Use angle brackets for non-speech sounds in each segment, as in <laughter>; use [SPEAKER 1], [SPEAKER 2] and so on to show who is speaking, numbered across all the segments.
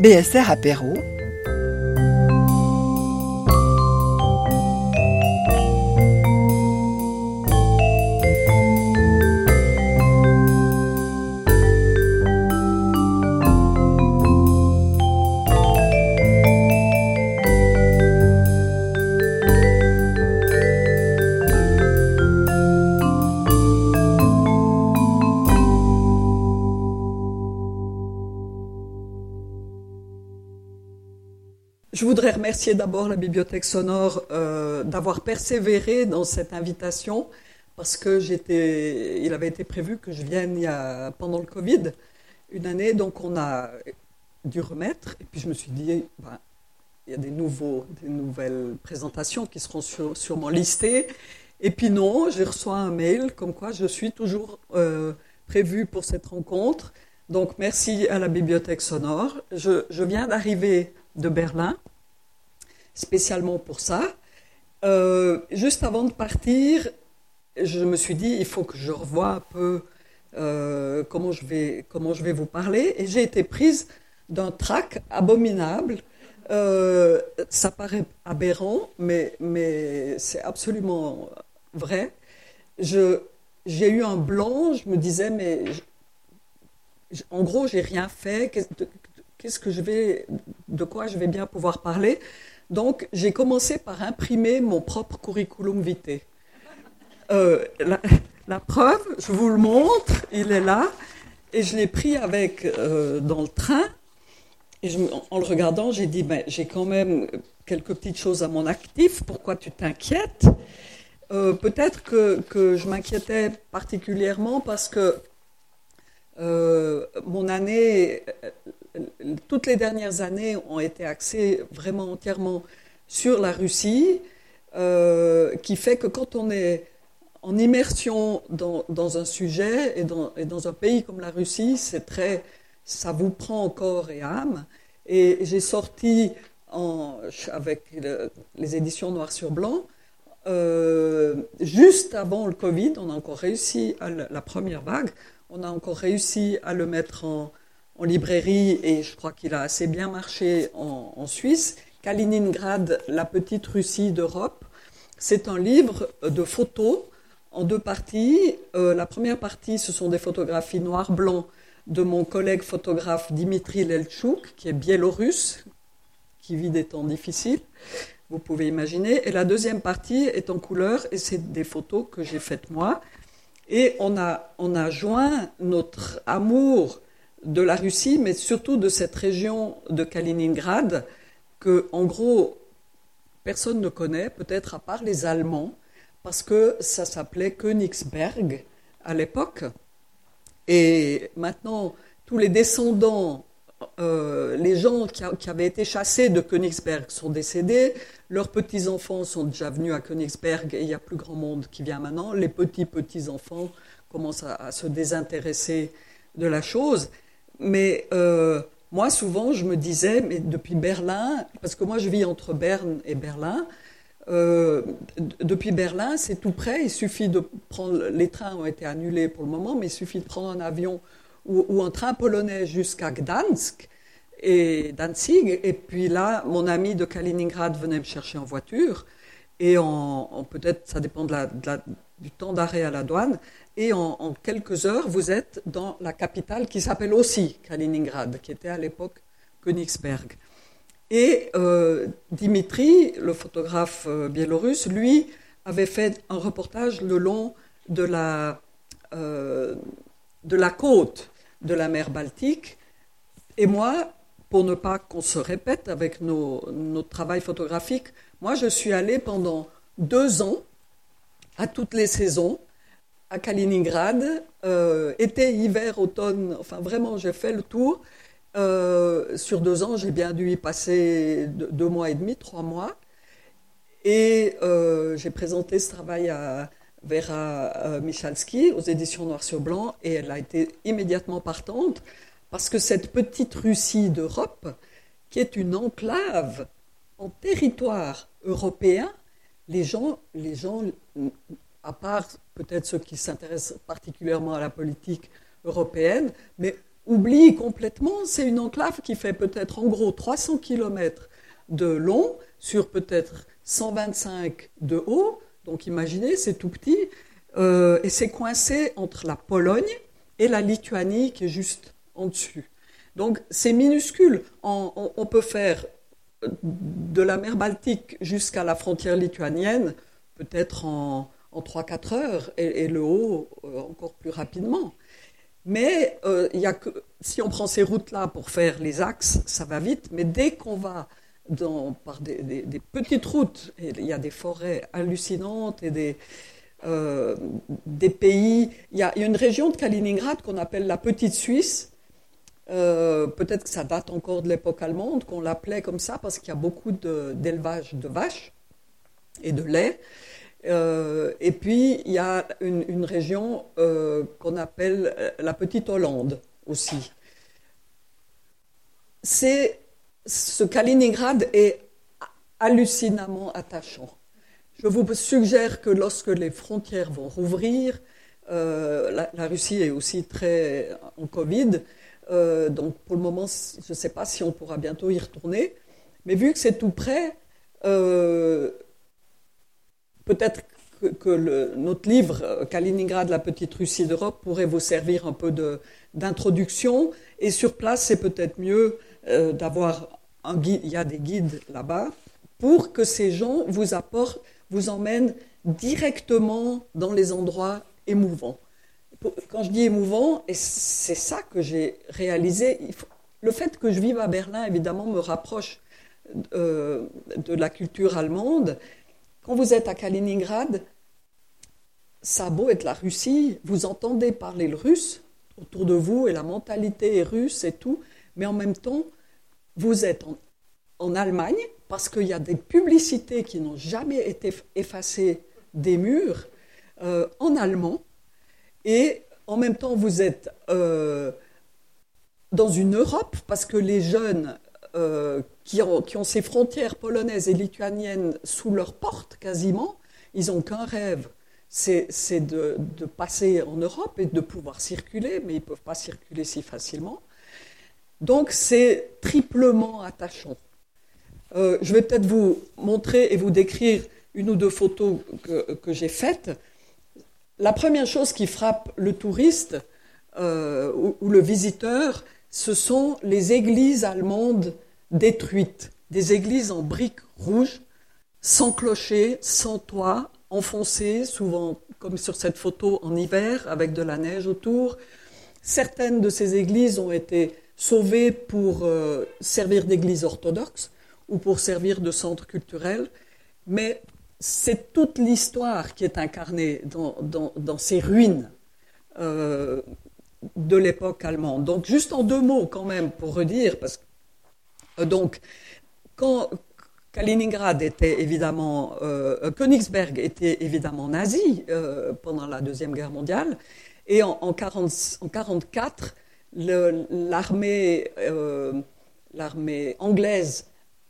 [SPEAKER 1] BSR Apéro.
[SPEAKER 2] Voudrais remercier d'abord la Bibliothèque Sonore euh, d'avoir persévéré dans cette invitation parce que j'étais, il avait été prévu que je vienne il y a, pendant le Covid une année, donc on a dû remettre. Et puis je me suis dit, ben, il y a des, nouveaux, des nouvelles présentations qui seront sûrement listées. Et puis non, j'ai reçu un mail comme quoi je suis toujours euh, prévue pour cette rencontre. Donc merci à la Bibliothèque Sonore. Je viens d'arriver de Berlin, spécialement pour ça. Euh, juste avant de partir, je me suis dit, il faut que je revoie un peu euh, comment, je vais, comment je vais vous parler. Et j'ai été prise d'un trac abominable. Euh, ça paraît aberrant, mais, mais c'est absolument vrai. J'ai eu un blanc, je me disais, mais en gros, j'ai rien fait. Qu'est-ce que je vais, de quoi je vais bien pouvoir parler? Donc, j'ai commencé par imprimer mon propre curriculum vitae. Euh, la, preuve, je vous le montre, il est là, et je l'ai pris avec euh, dans le train. En, le regardant, j'ai dit, ben, j'ai quand même quelques petites choses à mon actif. Pourquoi tu t'inquiètes? Euh, Peut-être que, je m'inquiétais particulièrement parce que mon année, toutes les dernières années ont été axées vraiment entièrement sur la Russie, euh, qui fait que quand on est en immersion dans, un sujet et dans, un pays comme la Russie, c'est très, ça vous prend corps et âme. Et j'ai sorti avec le- les éditions Noir sur Blanc, euh, juste avant le Covid, on a encore réussi à la première vague, on a encore réussi à le mettre en, en librairie et je crois qu'il a assez bien marché en, Suisse. Kaliningrad, la petite Russie d'Europe, c'est un livre de photos en deux parties. Euh, la première partie, ce sont des photographies noir-blanc de mon collègue photographe Dimitri Lelchuk, qui est biélorusse, qui vit des temps difficiles, vous pouvez imaginer. Et la deuxième partie est en couleur et c'est des photos que j'ai faites moi. Et on a, on a joint notre amour de la Russie, mais surtout de cette région de Kaliningrad, que, en gros, personne ne connaît, peut-être à part les Allemands, parce que ça s'appelait Königsberg à l'époque. Et maintenant, tous les descendants, euh, les gens qui, avaient été chassés de Königsberg sont décédés, leurs petits-enfants sont déjà venus à Königsberg et il y a plus grand monde qui vient maintenant. Les petits-petits-enfants commencent à se désintéresser de la chose. Mais euh, moi, souvent, je me disais, mais depuis Berlin, parce que moi, je vis entre Berne et Berlin, euh, depuis Berlin, c'est tout près. Il suffit de prendre. Les trains ont été annulés pour le moment, mais il suffit de prendre un avion ou, un train polonais jusqu'à Gdansk et Danzig. Et puis là, mon ami de Kaliningrad venait me chercher en voiture. Et peut-être, ça dépend de la- du temps d'arrêt à la douane. Et en, quelques heures, vous êtes dans la capitale qui s'appelle aussi Kaliningrad, qui était à l'époque Königsberg. Et euh, Dimitri, le photographe euh, biélorusse, lui, avait fait un reportage le long de la, euh, de la côte de la mer Baltique. Et moi, pour ne pas qu'on se répète avec nos, notre travail photographique, moi, je suis allée pendant deux ans, à toutes les saisons, à Kaliningrad, euh, été, hiver, automne, enfin vraiment, j'ai fait le tour. Euh, sur deux ans, j'ai bien dû y passer deux, mois et demi, trois mois. Et euh, j'ai présenté ce travail à Vera Michalski aux éditions Noir sur Blanc et elle a été immédiatement partante parce que cette petite Russie d'Europe, qui est une enclave en territoire européen, les gens, les gens, à part peut-être ceux qui s'intéressent particulièrement à la politique européenne, mais oublie complètement, c'est une enclave qui fait peut-être en gros 300 km de long sur peut-être 125 de haut. Donc imaginez, c'est tout petit. Euh, et c'est coincé entre la Pologne et la Lituanie qui est juste en dessus. Donc c'est minuscule. On, peut faire de la mer Baltique jusqu'à la frontière lituanienne peut-être en, en 3-4 heures et, le haut euh, encore plus rapidement. Mais euh, y a que, si on prend ces routes-là pour faire les axes, ça va vite. Mais dès qu'on va dans, par des, petites routes, il y a des forêts hallucinantes et des, euh, des pays. Il y, a, une région de Kaliningrad qu'on appelle la Petite Suisse. Euh, peut-être que ça date encore de l'époque allemande, qu'on l'appelait comme ça parce qu'il y a beaucoup d'élevage de, vaches et de lait. Euh, et puis, il y a une, région qu'on appelle la Petite Hollande aussi. C'est, ce Kaliningrad est hallucinamment attachant. Je vous suggère que lorsque les frontières vont rouvrir, euh, la, Russie est aussi très en Covid, euh, donc pour le moment, je ne sais pas si on pourra bientôt y retourner, mais vu que c'est tout près, euh, peut-être que, notre livre Kaliningrad, la petite Russie d'Europe, pourrait vous servir un peu d'introduction, et sur place, c'est peut-être mieux d'avoir un guide, il y a des guides là-bas, pour que ces gens vous apportent vous emmène directement dans les endroits émouvants. Quand je dis émouvant, et c'est ça que j'ai réalisé, le fait que je vive à Berlin, évidemment, me rapproche euh, de la culture allemande. Quand vous êtes à Kaliningrad, ça a beau être la Russie, vous entendez parler le russe autour de vous et la mentalité est russe et tout, mais en même temps, vous êtes en Allemagne, parce qu'il y a des publicités qui n'ont jamais été effacées des murs euh, en allemand, et en même temps vous êtes euh, dans une Europe, parce que les jeunes euh, qui, ont, ces frontières polonaises et lituaniennes sous leur porte quasiment, ils n'ont qu'un rêve, c'est de, passer en Europe et de pouvoir circuler, mais ils ne peuvent pas circuler si facilement. Donc c'est triplement attachant. Euh, je vais peut-être vous montrer et vous décrire une ou deux photos que, j'ai faites. La première chose qui frappe le touriste euh, ou, le visiteur, ce sont les églises allemandes détruites, des églises en briques rouges, sans clocher, sans toit, enfoncées, souvent comme sur cette photo en hiver, avec de la neige autour. Certaines de ces églises ont été sauvées pour euh, servir d'églises orthodoxes, ou pour servir de centre culturel, mais c'est toute l'histoire qui est incarnée dans, ces ruines euh, de l'époque allemande. Donc, juste en deux mots quand même pour redire, parce que donc quand Kaliningrad était évidemment, euh, Königsberg était évidemment nazi pendant la deuxième guerre mondiale, et en, en, 40, en 44, l'armée anglaise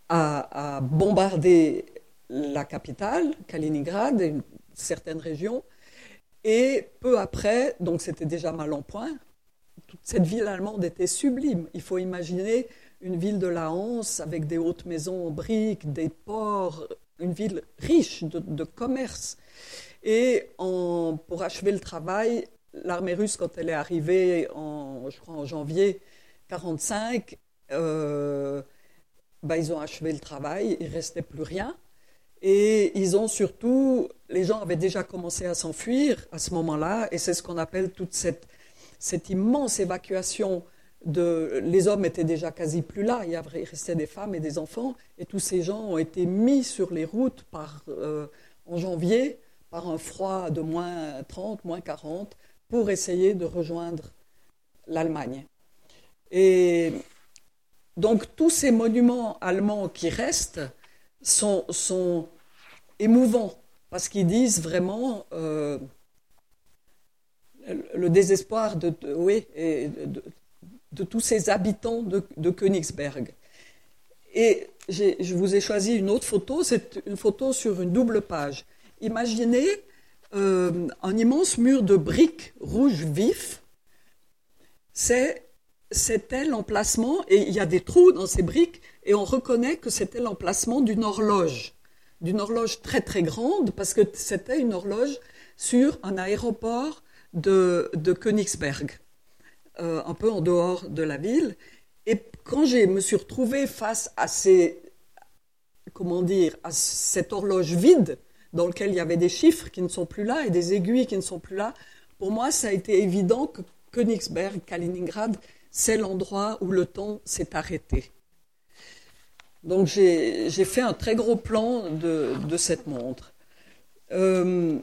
[SPEAKER 2] a, bombardé la capitale, Kaliningrad, et certaines régions. Et peu après, donc c'était déjà mal en point, toute cette ville allemande était sublime. Il faut imaginer une ville de la Hanse avec des hautes maisons en briques, des ports, une ville riche de, commerce. Et pour achever le travail, l'armée russe, quand elle est arrivée en, je crois, en janvier 1945, bah, ils ont achevé le travail, il restait plus rien. Et ils ont surtout, les gens avaient déjà commencé à s'enfuir à ce moment-là, et c'est ce qu'on appelle toute cette immense évacuation les hommes étaient déjà quasi plus là, il, y avait, restait des femmes et des enfants, et tous ces gens ont été mis sur les routes par, euh, en janvier par un froid de moins 30, moins 40, pour essayer de rejoindre l'Allemagne. Et donc tous ces monuments allemands qui restent sont, émouvants parce qu'ils disent vraiment euh, le désespoir de, oui, de, tous ces habitants de, Königsberg. Et je vous ai choisi une autre photo, c'est une photo sur une double page. Imaginez euh, un immense mur de briques rouges. C'est c'était l'emplacement, et il y a des trous dans ces briques, et on reconnaît que c'était l'emplacement d'une horloge, d'une horloge très très grande, parce que c'était une horloge sur un aéroport de, de Königsberg, euh, un peu en dehors de la ville. Et quand je me suis retrouvée face à ces, comment dire, à cette horloge vide, dans laquelle il y avait des chiffres qui ne sont plus là et des aiguilles qui ne sont plus là, pour moi, ça a été évident que Königsberg, Kaliningrad, c'est l'endroit où le temps s'est arrêté. Donc j'ai fait un très gros plan de, cette montre. Euh,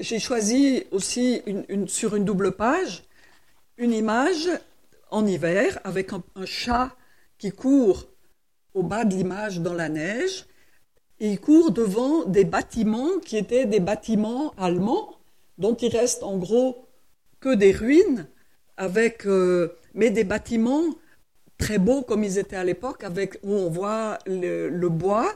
[SPEAKER 2] j'ai choisi aussi sur une double page une image en hiver avec un, chat qui court au bas de l'image dans la neige. Et il court devant des bâtiments qui étaient des bâtiments allemands dont il reste en gros que des ruines avec euh, mais des bâtiments très beaux comme ils étaient à l'époque avec où on voit le, bois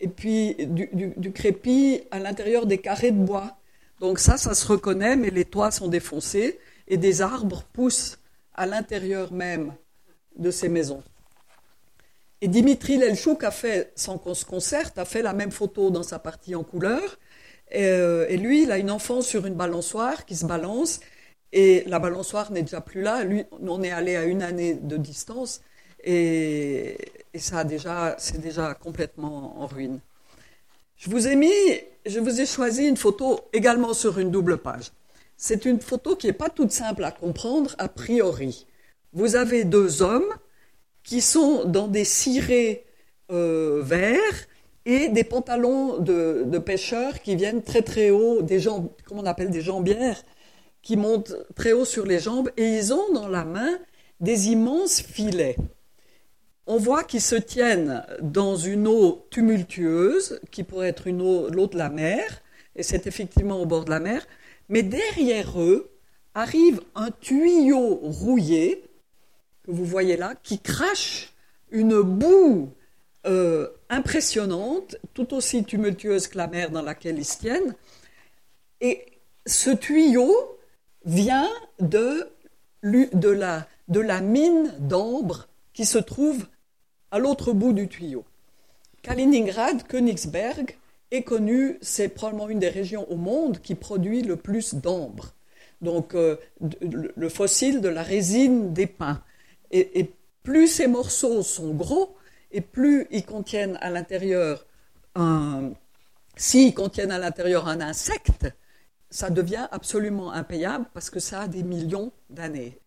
[SPEAKER 2] et puis du, du crépi à l'intérieur des carrés de bois donc ça, ça se reconnaît, mais les toits sont défoncés et des arbres poussent à l'intérieur même de ces maisons. Et Dimitri Lelchouk a fait, sans qu'on se concerte, a fait la même photo dans sa partie en couleur. Et, euh, lui, il a une enfant sur une balançoire qui se balance. Et la balançoire n'est déjà plus là. Lui, on est allé à une année de distance. Et, et ça déjà, c'est déjà complètement en ruine. Je vous ai mis, je vous ai choisi une photo également sur une double page. C'est une photo qui n'est pas toute simple à comprendre a priori. Vous avez deux hommes qui sont dans des cirés euh, verts et des pantalons de, pêcheurs qui viennent très très haut, des jambes, comment on appelle des jambières, qui montent très haut sur les jambes, et ils ont dans la main des immenses filets on voit qu'ils se tiennent dans une eau tumultueuse, qui pourrait être l'eau de la mer, et c'est effectivement au bord de la mer, mais derrière eux arrive un tuyau rouillé, que vous voyez là, qui crache une boue euh, impressionnante, tout aussi tumultueuse que la mer dans laquelle ils se tiennent. Et ce tuyau vient de la mine d'ambre qui se trouve à l'autre bout du tuyau. Kaliningrad, Königsberg est connu, c'est probablement une des régions au monde qui produit le plus d'ambre. Donc euh, le fossile de la résine des pins. Et, plus ces morceaux sont gros, et plus ils contiennent à l'intérieur un... S'ils contiennent à l'intérieur un insecte, ça devient absolument impayable parce que ça a des millions d'années.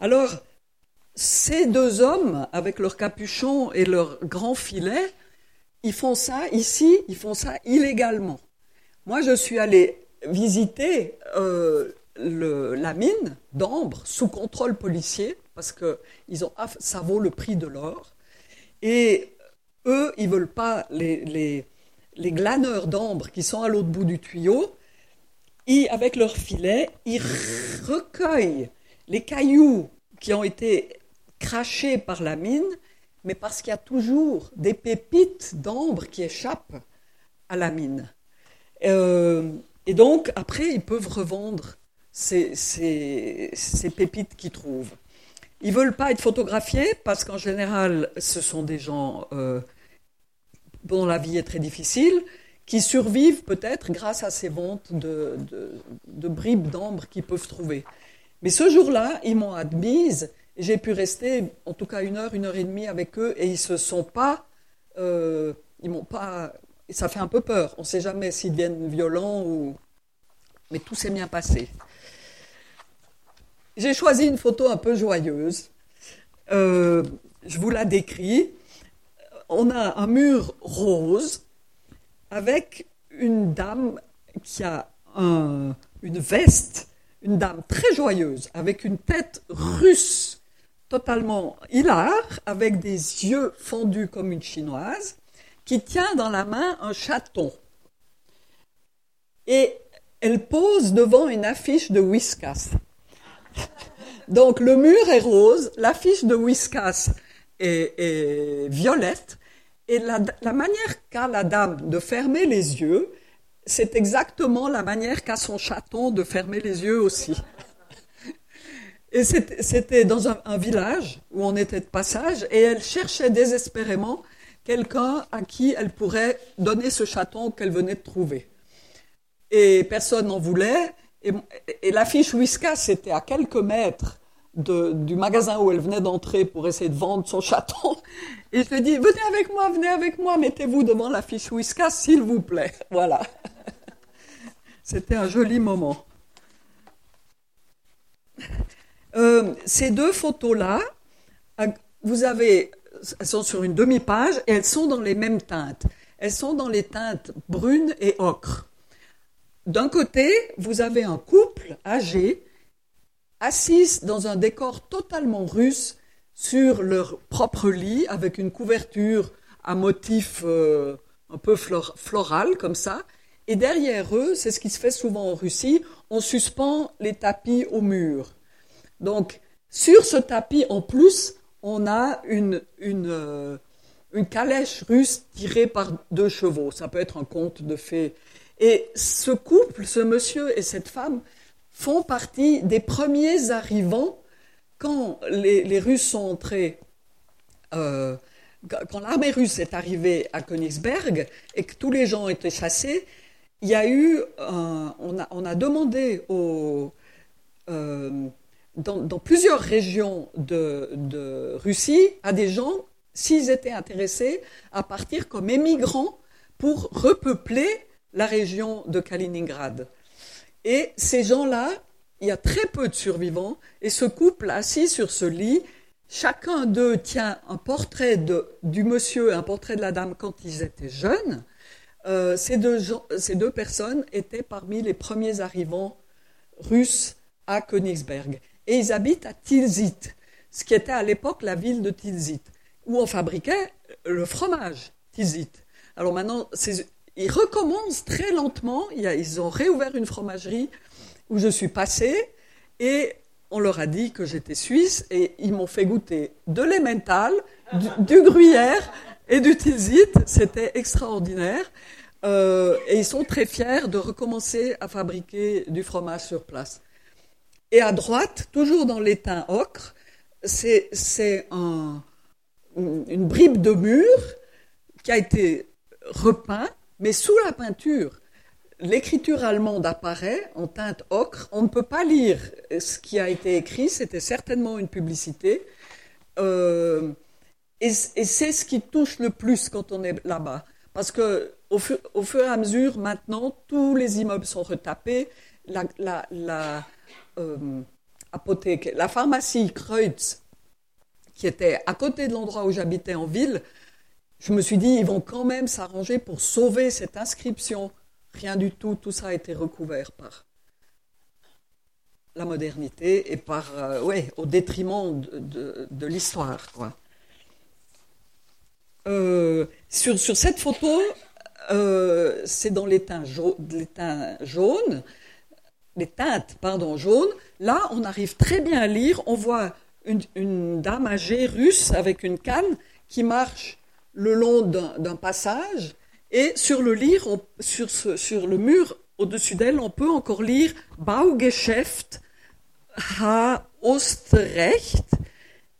[SPEAKER 2] Alors, ces deux hommes, avec leur capuchon et leur grand filet, ils font ça ici, ils font ça illégalement. Moi, je suis allé visiter euh, la mine d'ambre sous contrôle policier parce que ils ont, ça vaut le prix de l'or. Et eux, ils veulent pas les, les, glaneurs d'ambre qui sont à l'autre bout du tuyau. Et avec leur filet, ils recueillent les cailloux qui ont été craché par la mine, mais parce qu'il y a toujours des pépites d'ambre qui échappent à la mine. Euh, et donc, après, ils peuvent revendre ces, pépites qu'ils trouvent. Ils veulent pas être photographiés parce qu'en général, ce sont des gens euh, dont la vie est très difficile, qui survivent peut-être grâce à ces ventes de, de bribes d'ambre qu'ils peuvent trouver. Mais ce jour-là, ils m'ont admise j'ai pu rester en tout cas une heure, une heure et demie avec eux et ils se sont pas, euh, ils m'ont pas, ça fait un peu peur. On ne sait jamais s'ils deviennent violents ou, mais tout s'est bien passé. J'ai choisi une photo un peu joyeuse. Euh, je vous la décris. On a un mur rose avec une dame qui a une veste, une dame très joyeuse, avec une tête russe totalement hilar, avec des yeux fendus comme une chinoise, qui tient dans la main un chaton. Et elle pose devant une affiche de Whiskas. <laughs> Donc le mur est rose, l'affiche de Whiskas est, violette, et la, la manière qu'a la dame de fermer les yeux, c'est exactement la manière qu'a son chaton de fermer les yeux aussi. Et c'était dans un, village où on était de passage, et elle cherchait désespérément quelqu'un à qui elle pourrait donner ce chaton qu'elle venait de trouver. Et personne n'en voulait, et, l'affiche Whiskas, c'était à quelques mètres du magasin où elle venait d'entrer pour essayer de vendre son chaton. Et je lui venez avec moi, venez avec moi, mettez-vous devant l'affiche Whiskas, s'il vous plaît. <laughs> Voilà. C'était un joli moment. Euh, ces deux photos-là, vous avez, elles sont sur une demi-page et elles sont dans les mêmes teintes. Elles sont dans les teintes brunes et ocre. D'un côté, vous avez un couple âgé assis dans un décor totalement russe sur leur propre lit avec une couverture à motif euh, un peu floral comme ça. Et derrière eux, c'est ce qui se fait souvent en Russie, on suspend les tapis au mur. Donc, sur ce tapis, en plus, on a une, euh, une calèche russe tirée par deux chevaux. Ça peut être un conte de fées. Et ce couple, ce monsieur et cette femme, font partie des premiers arrivants quand les, Russes sont entrés, euh, quand l'armée russe est arrivée à Königsberg et que tous les gens étaient chassés, il y a eu, on, a, demandé aux, euh, dans, plusieurs régions de, Russie à des gens s'ils étaient intéressés à partir comme émigrants pour repeupler la région de Kaliningrad. Et ces gens-là, il y a très peu de survivants, et ce couple assis sur ce lit, chacun d'eux tient un portrait de, du monsieur un portrait de la dame quand ils étaient jeunes. Euh, ces, deux ces, deux personnes étaient parmi les premiers arrivants russes à Königsberg. Et ils habitent à Tilsit, ce qui était à l'époque la ville de Tilsit, où on fabriquait le fromage Tilsit. Alors maintenant, ils recommencent très lentement. Ils ont réouvert une fromagerie où je suis passée et on leur a dit que j'étais suisse et ils m'ont fait goûter de l'emmental, du, gruyère et du tilsit. C'était extraordinaire. Euh, et ils sont très fiers de recommencer à fabriquer du fromage sur place. Et à droite, toujours dans l'étain ocre, c'est un, une bribe de mur qui a été repeint mais sous la peinture, l'écriture allemande apparaît en teinte ocre. On ne peut pas lire ce qui a été écrit, c'était certainement une publicité. Euh, et, c'est ce qui touche le plus quand on est là-bas. Parce que au fur, et à mesure, maintenant, tous les immeubles sont retapés. Euh, la pharmacie Kreutz, qui était à côté de l'endroit où j'habitais en ville, je me suis dit, ils vont quand même s'arranger pour sauver cette inscription. Rien du tout, tout ça a été recouvert par la modernité et par, euh, au détriment de, l'histoire. Euh, sur, cette photo, c'est dans les teintes, jaunes, les teintes pardon, jaunes. Là, on arrive très bien à lire. On voit une, dame âgée russe avec une canne qui marche le long d'un passage, et sur le, mur au-dessus d'elle, on peut encore lire Baugeschäft ha Ostrecht,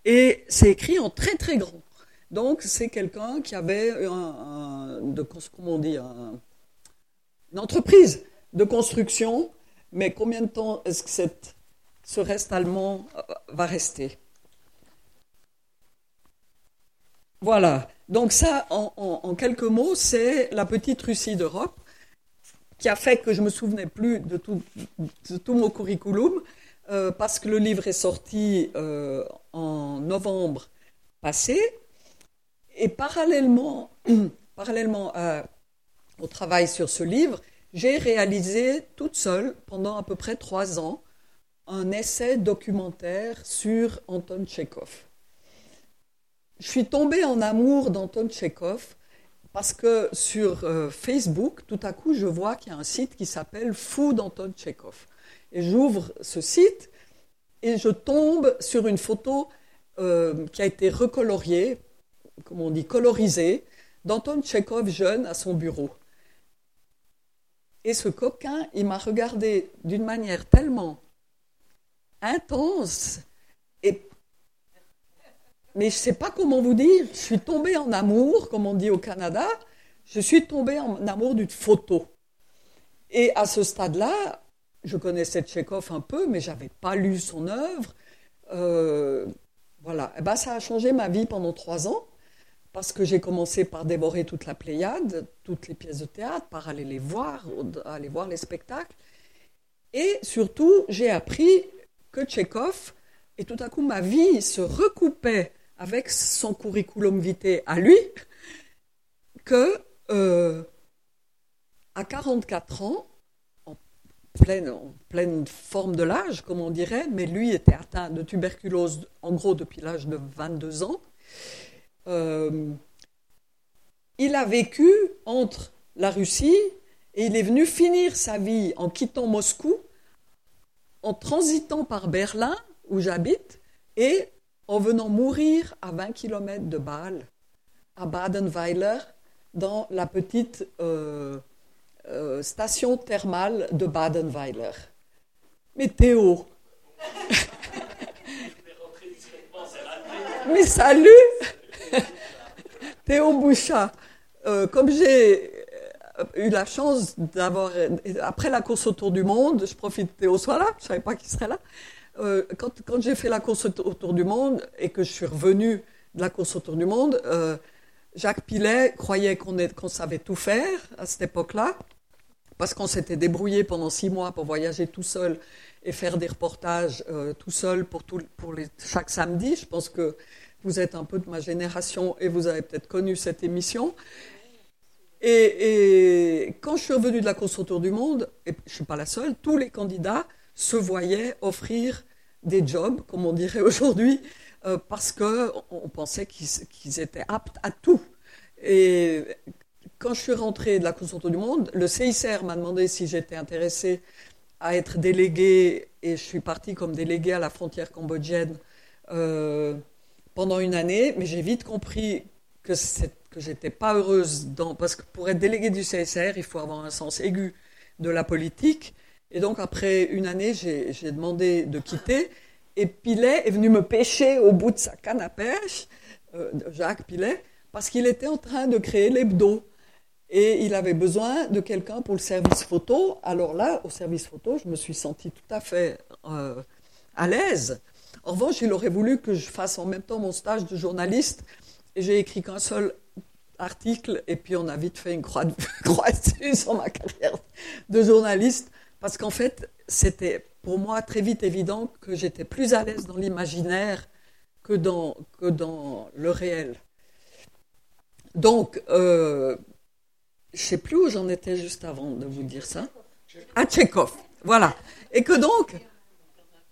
[SPEAKER 2] et c'est écrit en très très grand. Donc c'est quelqu'un qui avait de, dit, une entreprise de construction, mais combien de temps est-ce que ce reste allemand euh, va rester? Voilà. Donc ça, en, quelques mots, c'est la petite Russie d'Europe qui a fait que je me souvenais plus de tout, mon curriculum, euh, parce que le livre est sorti euh, en novembre passé, et parallèlement, <clears throat> parallèlement au travail sur ce livre, j'ai réalisé toute seule, pendant à peu près trois ans, un essai documentaire sur Anton Tchekhov je suis tombée en amour d'Anton Tchekhov parce que sur euh, Facebook, tout à coup, je vois qu'il y a un site qui s'appelle Fou d'Anton Tchekhov. Et j'ouvre ce site et je tombe sur une photo euh, qui a été recoloriée, comme on dit, colorisée, d'Anton Tchekhov jeune à son bureau. Et ce coquin, il m'a regardé d'une manière tellement intense. Et... Mais je ne sais pas comment vous dire, je suis tombée en amour, comme on dit au Canada, je suis tombée en amour d'une photo. Et à ce stade-là, je connaissais Tchekhov un peu, mais je n'avais pas lu son œuvre. Euh, voilà, eh ben, ça a changé ma vie pendant trois ans parce que j'ai commencé par dévorer toute la Pléiade, toutes les pièces de théâtre, par aller les voir, aller voir les spectacles. Et surtout, j'ai appris que Tchekhov, et tout à coup ma vie se recoupait avec son curriculum vitae à lui, que euh, à 44 ans, en pleine, en pleine forme de l'âge, comme on dirait, mais lui était atteint de tuberculose en gros depuis l'âge de 22 ans, euh, il a vécu entre la Russie et il est venu finir sa vie en quittant Moscou, en transitant par Berlin, où j'habite, et en venant mourir à 20 km de Bâle, à Badenweiler, dans la petite euh, euh, station thermale de Badenweiler. Mais Théo <laughs> Mais salut <laughs> Théo Bouchat, euh, comme j'ai euh, eu la chance d'avoir, après la course autour du monde, je profite que Théo soit là, je ne savais pas qu'il serait là, euh, quand, quand j'ai fait la course autour du monde et que je suis revenu de la course autour du monde, Jacques Pilet croyait qu'on qu'on savait tout faire à cette époque-là, parce qu'on s'était débrouillé pendant six mois pour voyager tout seul et faire des reportages tout seul pour, tout, pour les, chaque samedi. Je pense que vous êtes un peu de ma génération et vous avez peut-être connu cette émission. Et, quand je suis revenue de la course du monde, et je ne suis pas la seule, tous les candidats se voyaient offrir des jobs, comme on dirait <laughs> aujourd'hui, euh, parce qu'on pensait qu'ils étaient aptes à tout. Et quand je suis rentrée de la course du monde, le CICR m'a demandé si j'étais intéressée à être déléguée, et je suis partie comme déléguée à la frontière cambodgienne. Euh, pendant une année, mais j'ai vite compris que, que j'étais pas heureuse parce que pour être délégué du CSR, il faut avoir un sens aigu de la politique. Et donc, après une année, j'ai demandé de quitter. Et Pilet est venu me pêcher au bout de sa canne à pêche, euh, Jacques Pilet, parce qu'il était en train de créer l'hebdo. Et il avait besoin de quelqu'un pour le service photo. Alors là, au service photo, je me suis sentie tout à fait euh, à l'aise. En revanche, il aurait voulu que je fasse en même temps mon stage de journaliste et j'ai écrit qu'un seul article et puis on a vite fait une croix, dessus <laughs> sur ma carrière de journaliste parce qu'en fait, c'était pour moi très vite évident que j'étais plus à l'aise dans l'imaginaire que dans, le réel. Donc, euh, je ne sais plus où j'en étais juste avant de vous dire ça. À Tchekhov, voilà. Et que donc,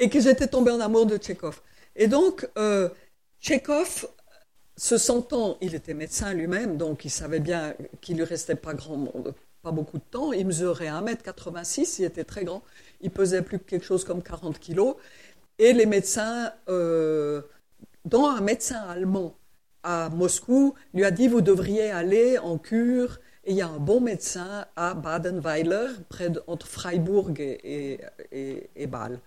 [SPEAKER 2] et que j'étais tombée en amour de Tchekhov. Et donc, euh, Tchekhov, se sentant, il était médecin lui-même, donc il savait bien qu'il lui restait pas grand, pas beaucoup de temps. Il mesurait 1m86, il était très grand. Il pesait plus que quelque chose comme 40 kilos. Et les médecins, euh, dont un médecin allemand à Moscou, lui a dit vous devriez aller en cure. Et il y a un bon médecin à Badenweiler, près de, entre Freiburg et, et, et Bâle.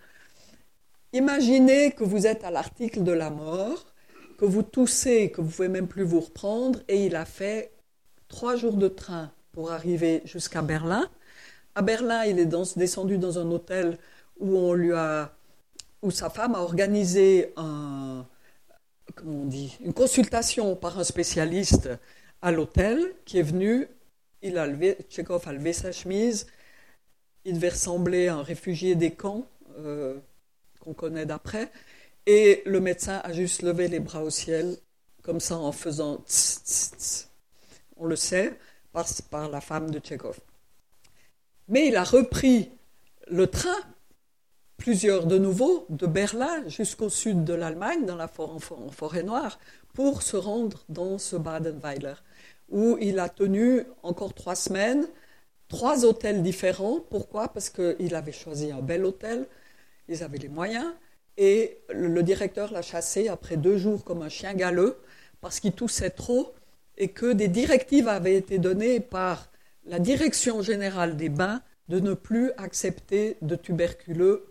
[SPEAKER 2] Imaginez que vous êtes à l'article de la mort, que vous toussez, que vous pouvez même plus vous reprendre, et il a fait trois jours de train pour arriver jusqu'à Berlin. À Berlin, il est descendu dans un hôtel où on lui a, où sa femme a organisé une consultation par un spécialiste à l'hôtel qui est venu. Il a levé, Tchekhov a levé sa chemise. Il devait ressembler à un réfugié des camps. Euh, qu'on connaît d'après. Et le médecin a juste levé les bras au ciel, comme ça en faisant tss, tss, tss. On le sait, par, par la femme de Tchekhov. Mais il a repris le train, plusieurs de nouveau, de Berlin jusqu'au sud de l'Allemagne, dans la en forêt noire, pour se rendre dans ce Badenweiler, où il a tenu encore trois semaines, trois hôtels différents. Pourquoi? Parce qu'il avait choisi un bel hôtel, ils avaient les moyens, et le, directeur l'a chassé après deux jours comme un chien galeux, parce qu'il toussait trop, et que des directives avaient été données par la direction générale des bains de ne plus accepter de tuberculeux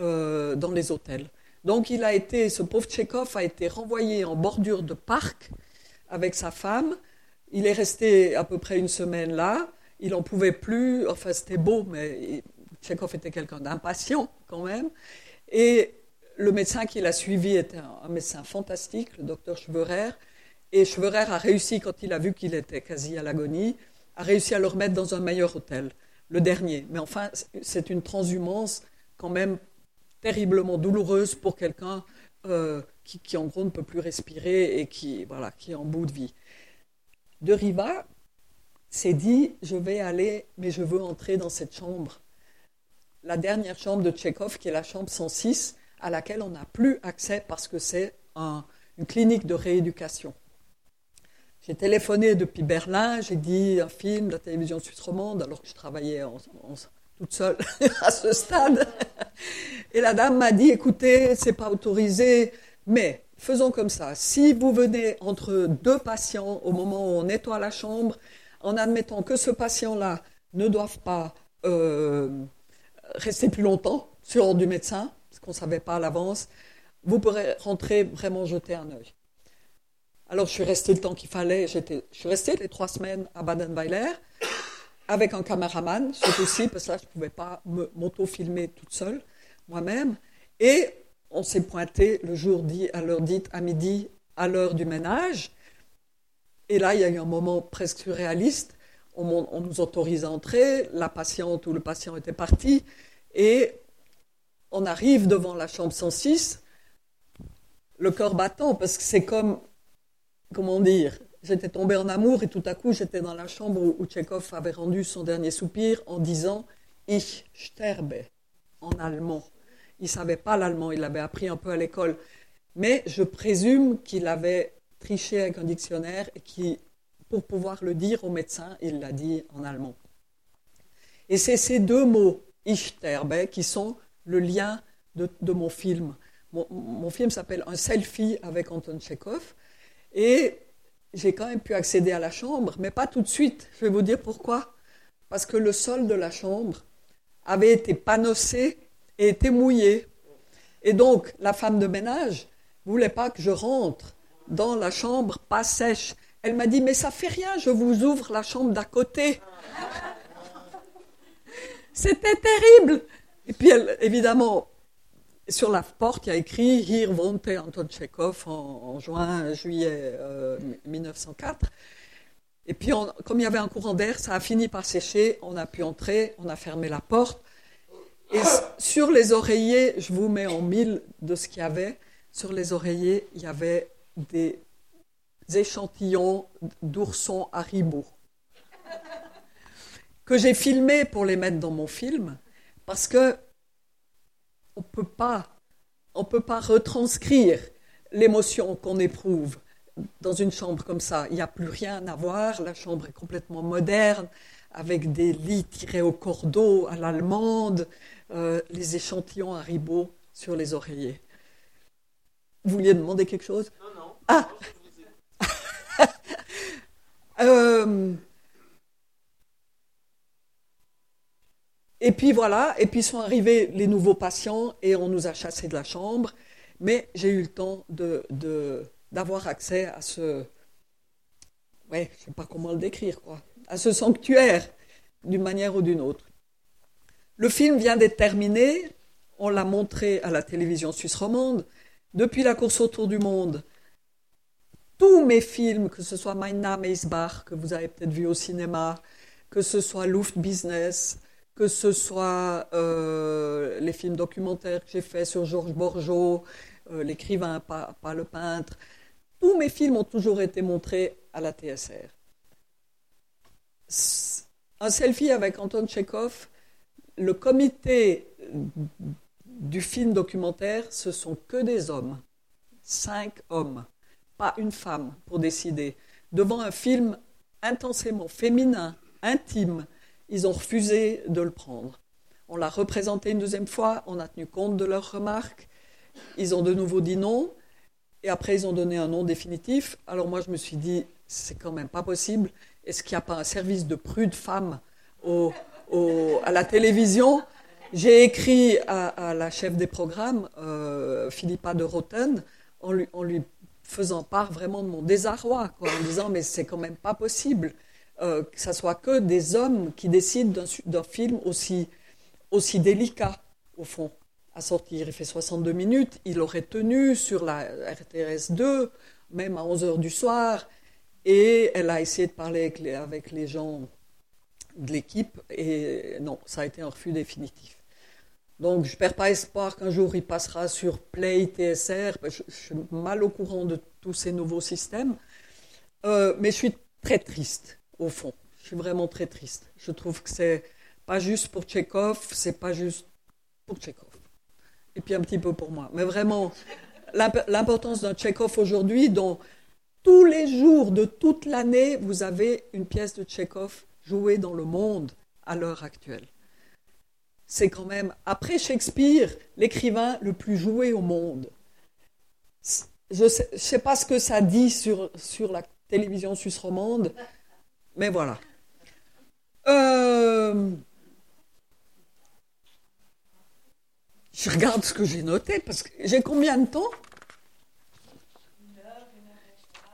[SPEAKER 2] euh, dans les hôtels. Donc il a été, ce pauvre Tchekhov a été renvoyé en bordure de parc avec sa femme. Il est resté à peu près une semaine là. Il n'en pouvait plus. Enfin, c'était beau, mais Tchekhov était quelqu'un d'impatient quand même. Et le médecin qui l'a suivi était un, médecin fantastique, le docteur Cheverer. Et Cheverer a réussi, quand il a vu qu'il était quasi à l'agonie, a réussi à le remettre dans un meilleur hôtel, le dernier. Mais enfin, c'est une transhumance quand même terriblement douloureuse pour quelqu'un euh, qui, en gros, ne peut plus respirer et qui, voilà, qui est en bout de vie. De Riva s'est dit, je vais aller, mais je veux entrer dans cette chambre. La dernière chambre de Tchekhov, qui est la chambre 106, à laquelle on n'a plus accès parce que c'est une clinique de rééducation. J'ai téléphoné depuis Berlin, j'ai dit un film de la télévision suisse romande, alors que je travaillais toute seule <laughs> à ce stade. Et la dame m'a dit, écoutez, c'est pas autorisé, mais faisons comme ça. Si vous venez entre deux patients au moment où on nettoie la chambre, en admettant que ce patient-là ne doive pas euh, rester plus longtemps sur ordre du médecin, parce qu'on ne savait pas à l'avance, vous pourrez rentrer vraiment jeter un œil. Alors je suis restée le temps qu'il fallait, je suis restée les trois semaines à Baden-Weiler avec un caméraman, ce aussi, parce que là, je ne pouvais pas m'auto-filmer toute seule, moi-même. Et on s'est pointé le jour dit, à l'heure dite, à midi, à l'heure du ménage. Et là, il y a eu un moment presque surréaliste. On, nous autorise à entrer, la patiente ou le patient était parti, et on arrive devant la chambre 106, le cœur battant, parce que c'est comme, comment dire, j'étais tombée en amour et tout à coup j'étais dans la chambre où, Tchekhov avait rendu son dernier soupir en disant Ich sterbe en allemand. Il savait pas l'allemand, il l'avait appris un peu à l'école. Mais je présume qu'il avait triché avec un dictionnaire et qui, pour pouvoir le dire au médecin, il l'a dit en allemand. Et c'est ces deux mots, Ich sterbe, qui sont le lien de, mon film. Mon, mon film s'appelle Un selfie avec Anton Tchekhov. Et j'ai quand même pu accéder à la chambre, mais pas tout de suite. Je vais vous dire pourquoi. Parce que le sol de la chambre avait été panossé et était mouillé. Et donc, la femme de ménage voulait pas que je rentre dans la chambre pas sèche. Elle m'a dit, mais ça fait rien, je vous ouvre la chambre d'à côté. <laughs> C'était terrible. Et puis, elle, évidemment, sur la porte, il y a écrit Hier wohnte Anton Tchekhov en, juin, juillet 1904. Euh, Et puis, comme il y avait un courant d'air, ça a fini par sécher. On a pu entrer, on a fermé la porte. Et sur les oreillers, je vous mets en mille de ce qu'il y avait. Sur les oreillers, il y avait des échantillons d'oursons Haribo que j'ai filmés pour les mettre dans mon film parce que on peut pas, on peut pas retranscrire l'émotion qu'on éprouve dans une chambre comme ça. Il n'y a plus rien à voir. La chambre est complètement moderne, avec des lits tirés au cordeau à l'allemande, euh, les échantillons à ribot sur les oreillers. Vous vouliez demander quelque chose?
[SPEAKER 1] Non, non.
[SPEAKER 2] Ah euh, Et puis voilà, et puis sont arrivés les nouveaux patients et on nous a chassés de la chambre. Mais j'ai eu le temps de, d'avoir accès à ce, ouais, je sais pas comment le décrire, quoi, à ce sanctuaire d'une manière ou d'une autre. Le film vient d'être terminé, on l'a montré à la télévision suisse romande. Depuis la course autour du monde, tous mes films, que ce soit Mein Name ist Bach, que vous avez peut-être vu au cinéma, que ce soit Luft Business, que ce soit euh, les films documentaires que j'ai faits sur Georges Borgeot, euh, l'écrivain, pas, le peintre. Tous mes films ont toujours été montrés à la TSR. Un selfie avec Anton Tchekhov, le comité du film documentaire, ce sont que des hommes. Cinq hommes, pas une femme pour décider. Devant un film intensément féminin, intime, ils ont refusé de le prendre. On l'a représenté une deuxième fois, on a tenu compte de leurs remarques, ils ont de nouveau dit non, et après ils ont donné un nom définitif. Alors moi je me suis dit, c'est quand même pas possible, est-ce qu'il n'y a pas un service de prude femmes au, à la télévision? J'ai écrit à, la chef des programmes, euh, Philippa de Roten, en lui, en lui, faisant part vraiment de mon désarroi, quoi, en disant mais c'est quand même pas possible euh, que ça soit que des hommes qui décident d'un film aussi, aussi délicat, au fond, à sortir. Il fait 62 minutes, il aurait tenu sur la RTS 2, même à 11 heures du soir, et elle a essayé de parler avec les gens de l'équipe, et non, ça a été un refus définitif. Donc, je ne perds pas espoir qu'un jour il passera sur Play, TSR. Je, suis mal au courant de tous ces nouveaux systèmes. Euh, mais je suis très triste, au fond. Je suis vraiment très triste. Je trouve que c'est pas juste pour Tchekhov, c'est pas juste pour Tchekhov. Et puis un petit peu pour moi. Mais vraiment, l'importance d'un Tchekhov aujourd'hui, dont tous les jours de toute l'année, vous avez une pièce de Tchekhov jouée dans le monde à l'heure actuelle c'est quand même, après Shakespeare, l'écrivain le plus joué au monde. Je ne sais, pas ce que ça dit sur, sur la télévision suisse romande, mais voilà. Euh, je regarde ce que j'ai noté, parce que j'ai combien de temps?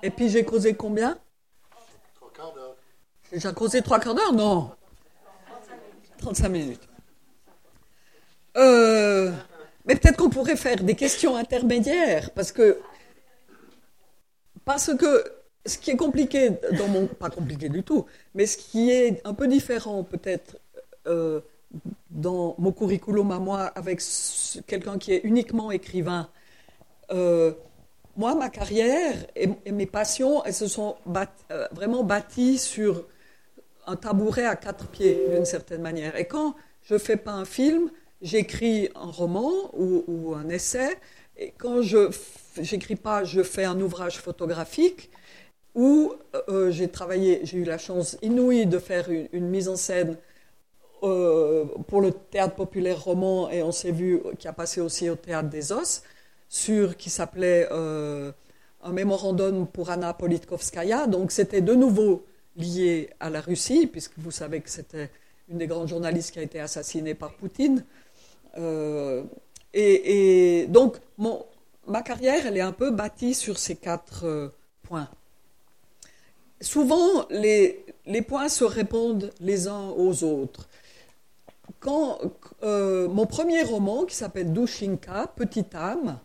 [SPEAKER 2] Et puis j'ai causé combien? Trois quarts d'heure. J'ai causé trois quarts d'heure? Non. 35 minutes. Euh, mais peut-être qu'on pourrait faire des questions intermédiaires, parce que, parce que ce qui est compliqué dans mon, pas compliqué du tout, mais ce qui est un peu différent peut-être euh, dans mon curriculum à moi avec quelqu'un qui est uniquement écrivain, euh, moi, ma carrière et, mes passions, elles se sont vraiment bâties sur un tabouret à quatre pieds, d'une certaine manière. Et quand je fais pas un film, j'écris un roman ou, un essai, et quand je n'écris pas, je fais un ouvrage photographique où euh, j'ai travaillé, j'ai eu la chance inouïe de faire une, mise en scène euh, pour le théâtre populaire roman et on s'est vu qui a passé aussi au théâtre des Os sur qui s'appelait euh, un mémorandum pour Anna Politkovskaya. Donc c'était de nouveau lié à la Russie puisque vous savez que c'était une des grandes journalistes qui a été assassinée par Poutine euh, et, donc, ma carrière, elle est un peu bâtie sur ces quatre euh, points. Souvent, les, les, points se répondent les uns aux autres. Quand euh, mon premier roman, qui s'appelle Dushinka, Petite âme,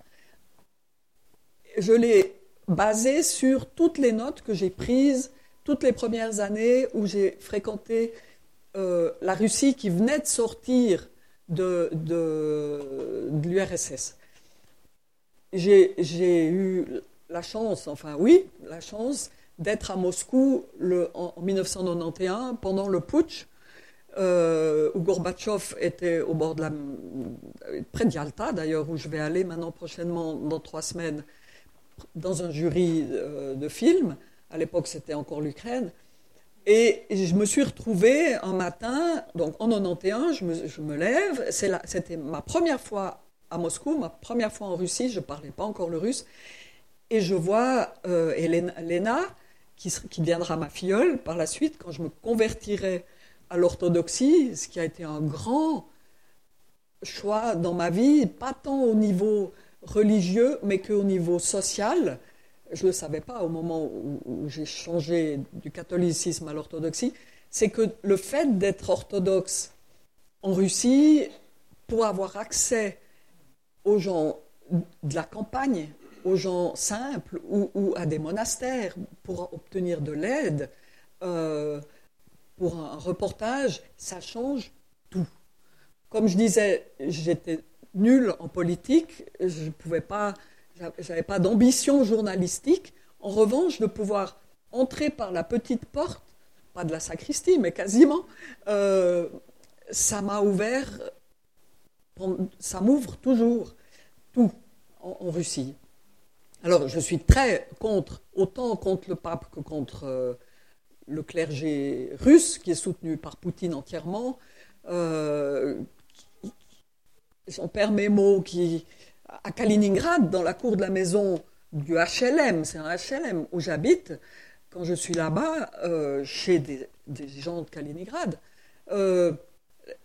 [SPEAKER 2] je l'ai basé sur toutes les notes que j'ai prises toutes les premières années où j'ai fréquenté la Russie qui venait de sortir de, de, l'URSS. J'ai eu la chance, enfin oui, la chance d'être à Moscou en, 1991 pendant le putsch euh, où Gorbatchev était au bord de la, près d'Yalta d'ailleurs, où je vais aller maintenant prochainement dans trois semaines dans un jury euh, de films. À l'époque, c'était encore l'Ukraine. Et je me suis retrouvée un matin, donc en 91, je me, lève, c'était ma première fois à Moscou, ma première fois en Russie, je ne parlais pas encore le russe, et je vois euh, Elena, qui, qui, deviendra ma filleule par la suite, quand je me convertirai à l'orthodoxie, ce qui a été un grand choix dans ma vie, pas tant au niveau religieux, mais qu'au niveau social je ne le savais pas au moment où, j'ai changé du catholicisme à l'orthodoxie, c'est que le fait d'être orthodoxe en Russie, pour avoir accès aux gens de la campagne, aux gens simples ou, à des monastères, pour obtenir de l'aide, euh, pour un reportage, ça change tout. Comme je disais, j'étais nulle en politique, je ne pouvais pas j'avais pas d'ambition journalistique. En revanche, de pouvoir entrer par la petite porte, pas de la sacristie, mais quasiment, euh, ça m'a ouvert, ça m'ouvre toujours tout en, Russie. Alors, je suis très contre, autant contre le pape que contre euh, le clergé russe, qui est soutenu par Poutine entièrement. Euh, son père Memo, qui, à Kaliningrad, dans la cour de la maison du HLM, c'est un HLM où j'habite, quand je suis là-bas, euh, chez des, gens de Kaliningrad, euh,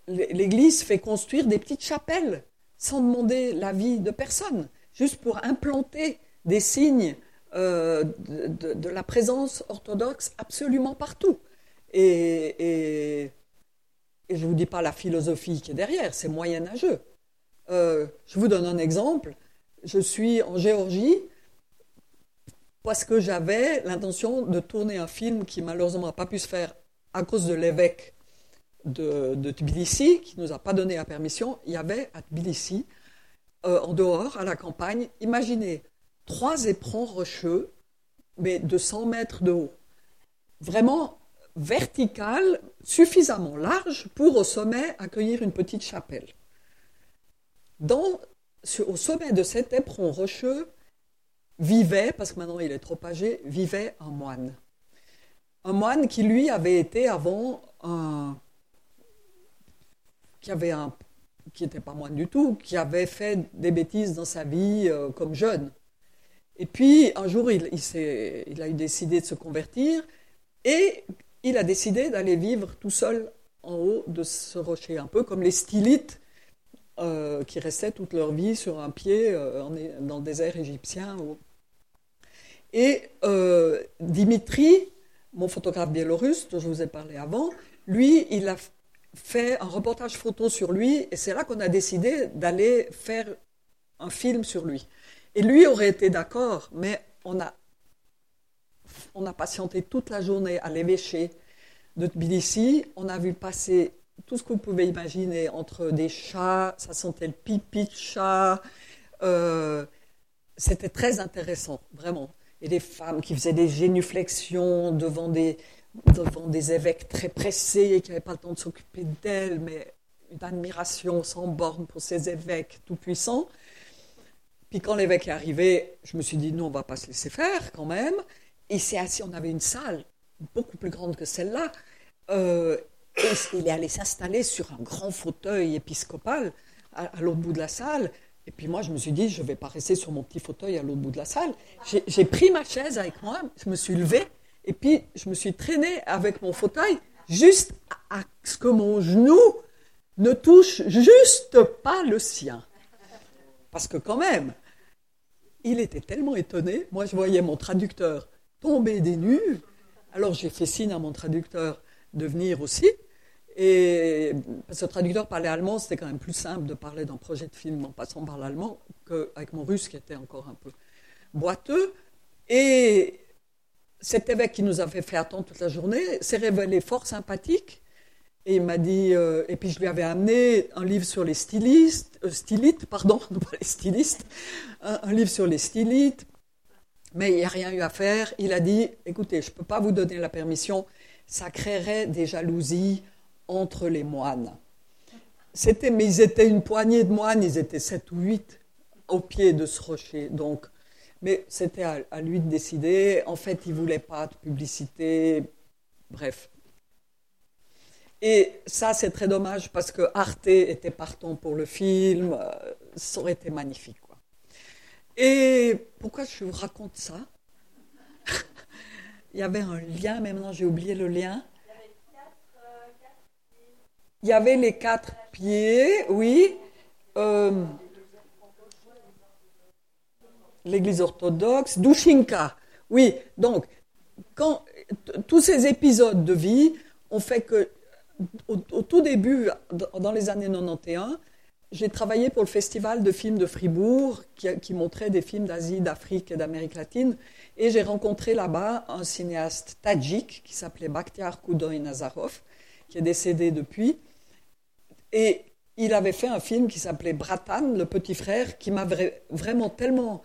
[SPEAKER 2] l'Église fait construire des petites chapelles sans demander l'avis de personne, juste pour implanter des signes euh, de, la présence orthodoxe absolument partout. Et, et, je ne vous dis pas la philosophie qui est derrière, c'est moyenâgeux. Euh, je vous donne un exemple. Je suis en Géorgie parce que j'avais l'intention de tourner un film qui malheureusement n'a pas pu se faire à cause de l'évêque de, Tbilissi, qui ne nous a pas donné la permission. Il y avait à Tbilissi, euh, en dehors, à la campagne, imaginez, trois éperons rocheux, mais de 100 mètres de haut. Vraiment vertical, suffisamment large pour au sommet accueillir une petite chapelle. Au sommet de cet éperon rocheux vivait, parce que maintenant il est trop âgé, vivait un moine. Un moine qui lui avait été avant un, qui n'était pas moine du tout, qui avait fait des bêtises dans sa vie euh, comme jeune. Et puis un jour, il, a eu décidé de se convertir et il a décidé d'aller vivre tout seul en haut de ce rocher, un peu comme les stylites euh, qui restaient toute leur vie sur un pied euh, dans le désert égyptien. Et Dimitri, mon photographe biélorusse dont je vous ai parlé avant, lui, il a fait un reportage photo sur lui et c'est là qu'on a décidé d'aller faire un film sur lui. Et lui aurait été d'accord, mais on a, on a patienté toute la journée à l'évêché de Tbilissi. On a vu passer tout ce que vous pouvez imaginer entre des chats, ça sentait le pipi de chat. Euh, c'était très intéressant, vraiment. Et des femmes qui faisaient des génuflexions devant des, devant des évêques très pressés et qui n'avaient pas le temps de s'occuper d'elles, mais une admiration sans borne pour ces évêques tout-puissants. Puis quand l'évêque est arrivé, je me suis dit, non, on va pas se laisser faire quand même. Il s'est assis, on avait une salle beaucoup plus grande que celle-là. Euh, il est allé s'installer sur un grand fauteuil épiscopal à, l'autre bout de la salle. Et puis moi, je me suis dit, je ne vais pas rester sur mon petit fauteuil à l'autre bout de la salle. J'ai pris ma chaise avec moi, je me suis levé et puis, je me suis traînée avec mon fauteuil juste à ce que mon genou ne touche juste pas le sien. Parce que quand même, il était tellement étonné. Moi, je voyais mon traducteur tomber des nues. Alors, j'ai fait signe à mon traducteur de venir aussi. Et le traducteur parlait allemand, c'était quand même plus simple de parler d'un projet de film en passant par l'allemand qu'avec mon russe qui était encore un peu boiteux. Et cet évêque qui nous avait fait attendre toute la journée s'est révélé fort sympathique. Et il m'a dit, euh, et puis je lui avais amené un livre sur les stylistes, euh, stylites, pardon, <laughs> non pas les stylistes, un, livre sur les stylites, mais il n'y a rien eu à faire. Il a dit, écoutez, je ne peux pas vous donner la permission, ça créerait des jalousies entre les moines. C'était, mais ils étaient une poignée de moines, ils étaient sept ou huit au pied de ce rocher, donc mais c'était à, lui de décider. En fait, il voulait pas de publicité. Bref. Et ça, c'est très dommage parce que Arte était partant pour le film. Euh, ça aurait été magnifique. Quoi. Et pourquoi je vous raconte ça? Il y avait un lien, mais maintenant j'ai oublié le lien. Il y avait les quatre pieds, oui. Euh, l'Église orthodoxe, Dushinka. Oui, donc, quand, tous ces épisodes de vie ont fait que, au, tout début, dans les années 91, j'ai travaillé pour le Festival de films de Fribourg, qui, montrait des films d'Asie, d'Afrique et d'Amérique latine. Et j'ai rencontré là-bas un cinéaste tadjik qui s'appelait Bakhtiar Koudoy Nazarov, qui est décédé depuis. Et il avait fait un film qui s'appelait Bratan, le petit frère, qui m'a vraiment tellement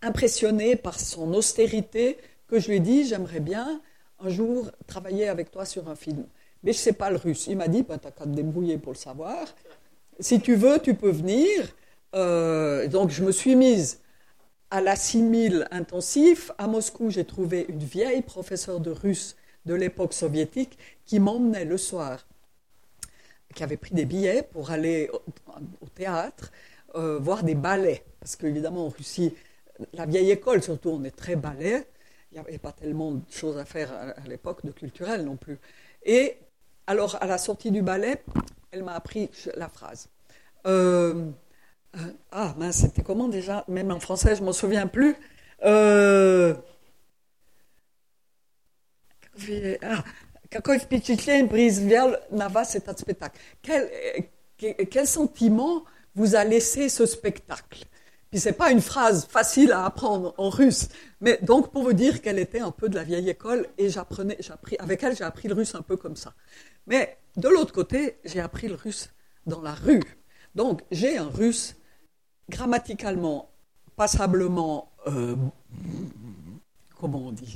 [SPEAKER 2] impressionné par son austérité que je lui ai dit j'aimerais bien un jour travailler avec toi sur un film. Mais je ne sais pas le russe. Il m'a dit bah, tu n'as qu'à te débrouiller pour le savoir. Si tu veux, tu peux venir. Euh, donc je me suis mise à la 6000 intensif. À Moscou, j'ai trouvé une vieille professeure de russe de l'époque soviétique qui m'emmenait le soir, qui avait pris des billets pour aller au, théâtre, euh, voir des ballets. Parce qu'évidemment, en Russie, la vieille école, surtout, on est très ballet. Il n'y avait pas tellement de choses à faire à, l'époque de culturel non plus. Et alors, à la sortie du ballet, elle m'a appris la phrase. Euh, euh, ah, c'était comment déjà? Même en français, je m'en souviens plus. Euh, ah, kako izpičitlen prizvel na vas cet spectacle quel, euh, quel sentiment vous a laissé ce spectacle? Puis c'est pas une phrase facile à apprendre en russe, mais donc pour vous dire qu'elle était un peu de la vieille école et j'apprenais, j'appris avec elle, j'ai appris le russe un peu comme ça. Mais de l'autre côté, j'ai appris le russe dans la rue. Donc j'ai un russe grammaticalement, passablement, euh, comment on dit?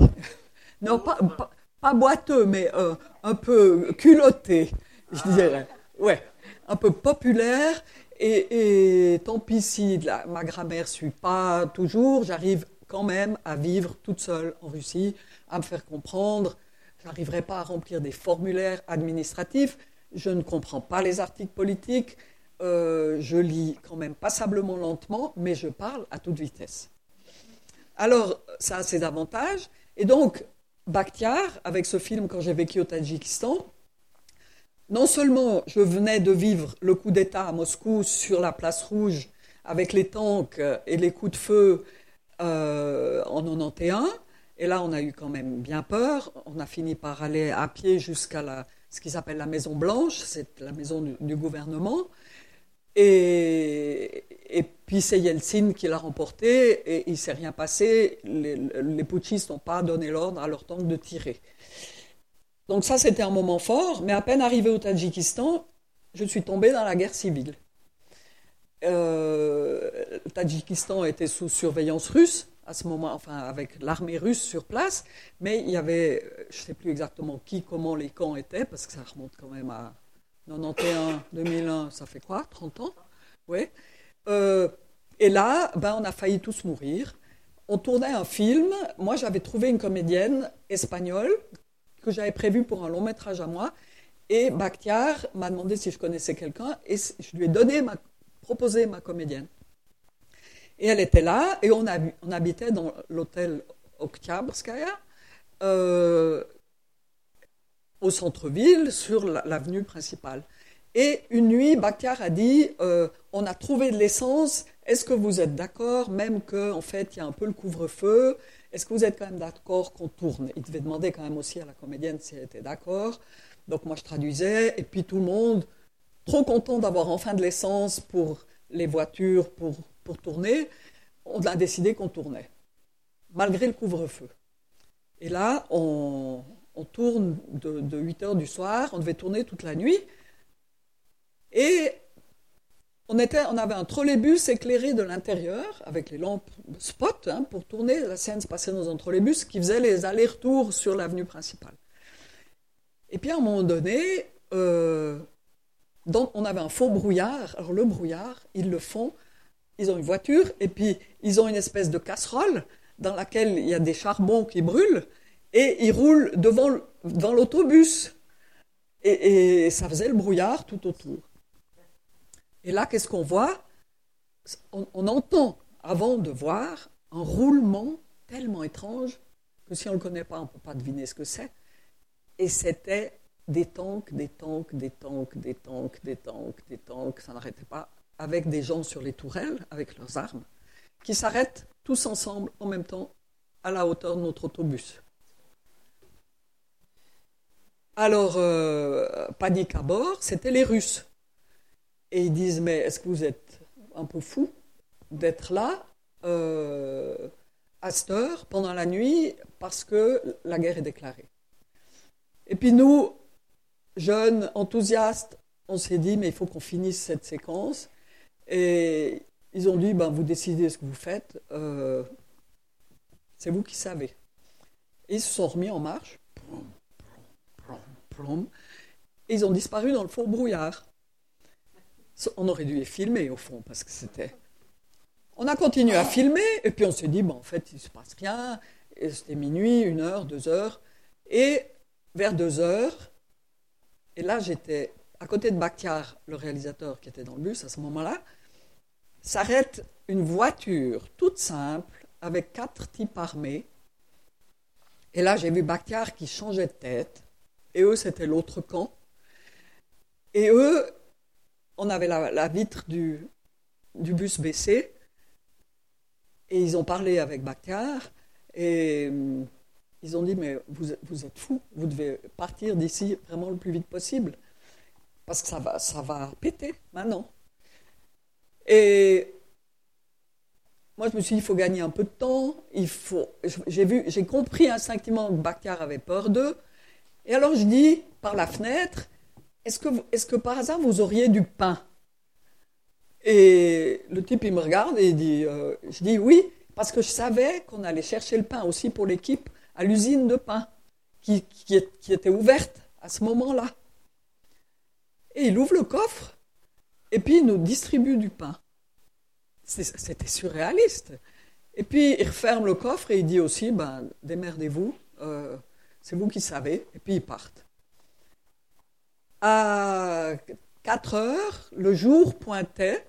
[SPEAKER 2] Non, pas, boiteux, mais euh, un peu culotté, je dirais. Ouais, un peu populaire. Et, tant pis si ma grammaire ne suit pas toujours, j'arrive quand même à vivre toute seule en Russie, à me faire comprendre. Je n'arriverai pas à remplir des formulaires administratifs. Je ne comprends pas les articles politiques. Euh, je lis quand même passablement lentement, mais je parle à toute vitesse. Alors, ça a ses avantages. Et donc, Bakhtiar, avec ce film quand j'ai vécu au Tadjikistan, non seulement je venais de vivre le coup d'État à Moscou sur la place rouge avec les tanks et les coups de feu euh, en 91, et là on a eu quand même bien peur, on a fini par aller à pied jusqu'à ce qu'ils appellent la Maison Blanche, c'est la maison du gouvernement, et, puis c'est Yeltsin qui l'a remporté et il ne s'est rien passé. Les, putschistes n'ont pas donné l'ordre à leur tank de tirer. Donc ça, c'était un moment fort, mais à peine arrivé au Tadjikistan, je suis tombé dans la guerre civile. Euh, le Tadjikistan était sous surveillance russe à ce moment, enfin avec l'armée russe sur place, mais il y avait, je ne sais plus exactement qui, comment les camps étaient, parce que ça remonte quand même à 91, 2001, ça fait quoi 30 ans Oui. Euh, et là, ben, on a failli tous mourir. On tournait un film. Moi, j'avais trouvé une comédienne espagnole que j'avais prévue pour un long métrage à moi. Et Bakhtiar m'a demandé si je connaissais quelqu'un et je lui ai donné ma, proposé ma comédienne. Et elle était là et on, habitait dans l'hôtel Oktyabrskaya. Euh, au centre-ville, sur l'avenue principale. Et une nuit, Bakhtiar a dit euh, On a trouvé de l'essence, est-ce que vous êtes d'accord, même qu'en en fait, il y a un peu le couvre-feu? Est-ce que vous êtes quand même d'accord qu'on tourne? Il devait demander quand même aussi à la comédienne si elle était d'accord. Donc moi, je traduisais, et puis tout le monde, trop content d'avoir enfin de l'essence pour les voitures, pour, pour tourner, on a décidé qu'on tournait, malgré le couvre-feu. Et là, on, on tourne de, 8 heures du soir, on devait tourner toute la nuit. Et on, était, on avait un trolleybus éclairé de l'intérieur, avec les lampes spot, hein, pour tourner. La scène se passait dans un trolleybus qui faisait les allers-retours sur l'avenue principale. Et puis à un moment donné, euh, on avait un faux brouillard. Alors le brouillard, ils le font, ils ont une voiture, et puis ils ont une espèce de casserole dans laquelle il y a des charbons qui brûlent et il roule devant, dans l'autobus. Et, ça faisait le brouillard tout autour. Et là, qu'est-ce qu'on voit? On, entend, avant de voir, un roulement tellement étrange que si on ne le connaît pas, on ne peut pas deviner ce que c'est. Et c'était des tanks, des tanks, des tanks, des tanks, des tanks, des tanks, ça n'arrêtait pas, avec des gens sur les tourelles, avec leurs armes, qui s'arrêtent tous ensemble en même temps à la hauteur de notre autobus. Alors, euh, panique à bord, c'était les Russes. Et ils disent, mais est-ce que vous êtes un peu fou d'être là euh, à cette heure, pendant la nuit, parce que la guerre est déclarée? Et puis nous, jeunes, enthousiastes, on s'est dit, mais il faut qu'on finisse cette séquence. Et ils ont dit, ben, vous décidez ce que vous faites, euh, c'est vous qui savez. Ils se sont remis en marche ils ont disparu dans le faux brouillard. On aurait dû les filmer au fond, parce que c'était. On a continué à filmer, et puis on s'est dit, bon, en fait, il ne se passe rien. Et c'était minuit, une heure, deux heures. Et vers deux heures, et là j'étais à côté de Bakhtiar, le réalisateur qui était dans le bus à ce moment-là, s'arrête une voiture toute simple avec quatre types armés. Et là j'ai vu Bakhtiar qui changeait de tête et eux, c'était l'autre camp. Et eux, on avait la, vitre du, bus baissée et ils ont parlé avec Bakhtiar et hum, ils ont dit mais vous, vous êtes fou, vous devez partir d'ici vraiment le plus vite possible parce que ça va, ça va péter maintenant. Et moi, je me suis dit, il faut gagner un peu de temps. Il faut. J'ai j'ai compris instinctivement que Bakhtiar avait peur d'eux. Et alors, je dis par la fenêtre, est-ce que, par hasard vous auriez du pain? Et le type, il me regarde et il dit, euh, je dis oui, parce que je savais qu'on allait chercher le pain aussi pour l'équipe à l'usine de pain qui était ouverte à ce moment-là. Et il ouvre le coffre et puis il nous distribue du pain. C'était surréaliste. Et puis il referme le coffre et il dit aussi, ben, démerdez-vous, euh, c'est vous qui savez, et puis ils partent. À 4 heures, le jour pointait,